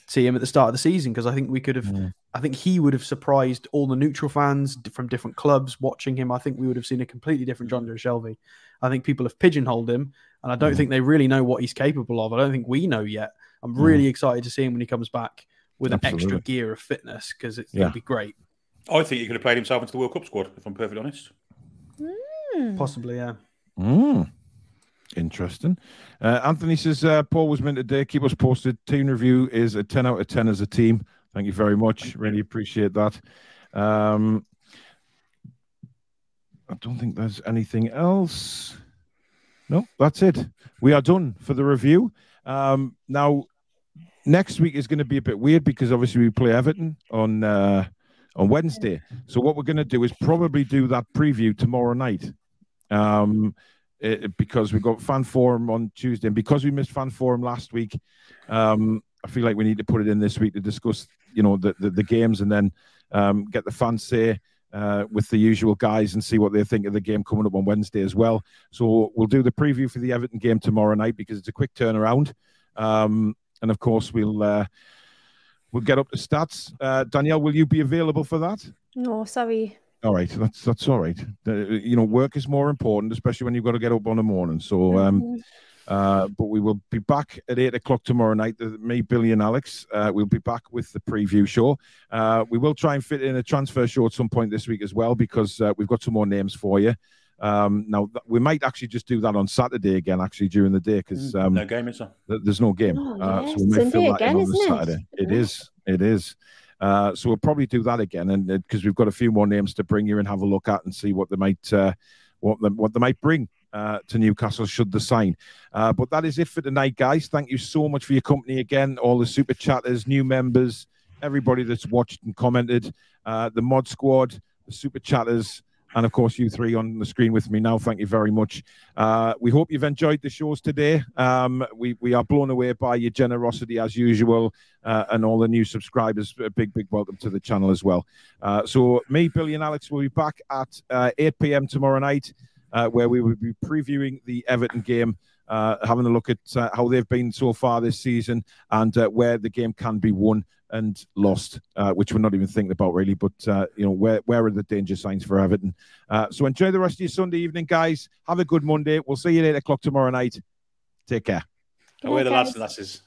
see him at the start of the season because I think we could have. Mm. I think he would have surprised all the neutral fans from different clubs watching him. I think we would have seen a completely different Jonjo Shelvey. I think people have pigeonholed him, and I don't Mm. think they really know what he's capable of. I don't think we know yet. I'm really excited to see him when he comes back with an extra gear of fitness because it's Yeah. going to be great. I think he could have played himself into the World Cup squad, if I'm perfectly honest. Hmm. Possibly, yeah. Mm. Interesting. Uh, Anthony says uh, Paul was meant today. Keep us posted. Team review is a 10 out of 10 as a team. Thank you very much. Really appreciate that. Um, I don't think there's anything else. No, that's it. We are done for the review. Um, now, next week is going to be a bit weird because obviously we play Everton on uh, on Wednesday. So what we're going to do is probably do that preview tomorrow night. Um, it, because we've got fan forum on Tuesday, and because we missed fan forum last week, um, I feel like we need to put it in this week to discuss, you know, the the, the games, and then um, get the fans say uh, with the usual guys and see what they think of the game coming up on Wednesday as well. So we'll do the preview for the Everton game tomorrow night because it's a quick turnaround, um, and of course we'll uh, we'll get up the stats. Uh, Danielle, will you be available for that? No, sorry. All right, that's that's all right. You know, work is more important, especially when you've got to get up on the morning. So, um, Mhm. uh, but we will be back at eight o'clock tomorrow night. The- Me, Billy, and Alex. Uh, we'll be back with the preview show. Uh, we will try and fit in a transfer show at some point this week as well because uh, we've got some more names for you. Um, now th- we might actually just do that on Saturday again, actually during the day because um, No game, is there? th- there's no game. Oh, uh, yes, so we may Sunday fill that again, in on the isn't it? Saturday. It Yeah. is. It is. Uh, so we'll probably do that again, and because we've got a few more names to bring you and have a look at and see what they might uh, what them what they might bring uh, to Newcastle should the sign. Uh, but that is it for tonight, guys. Thank you so much for your company again, all the super chatters, new members, everybody that's watched and commented, uh, the mod squad, the super chatters. And of course you three on the screen with me now. Thank you very much. Uh, we hope you've enjoyed the shows today. Um, we we are blown away by your generosity as usual, uh, and all the new subscribers. A big big welcome to the channel as well. Uh, so me, Billy, and Alex will be back at uh, 8 p.m. tomorrow night, uh, where we will be previewing the Everton game. Uh, having a look at how they've been so far this season and where the game can be won and lost, uh, which we're not even thinking about really. But uh, you know, where where are the danger signs for Everton? Uh, so enjoy the rest of your Sunday evening, guys. Have a good Monday. We'll see you at eight o'clock tomorrow night. Take care. Away the Okay. lads and lasses.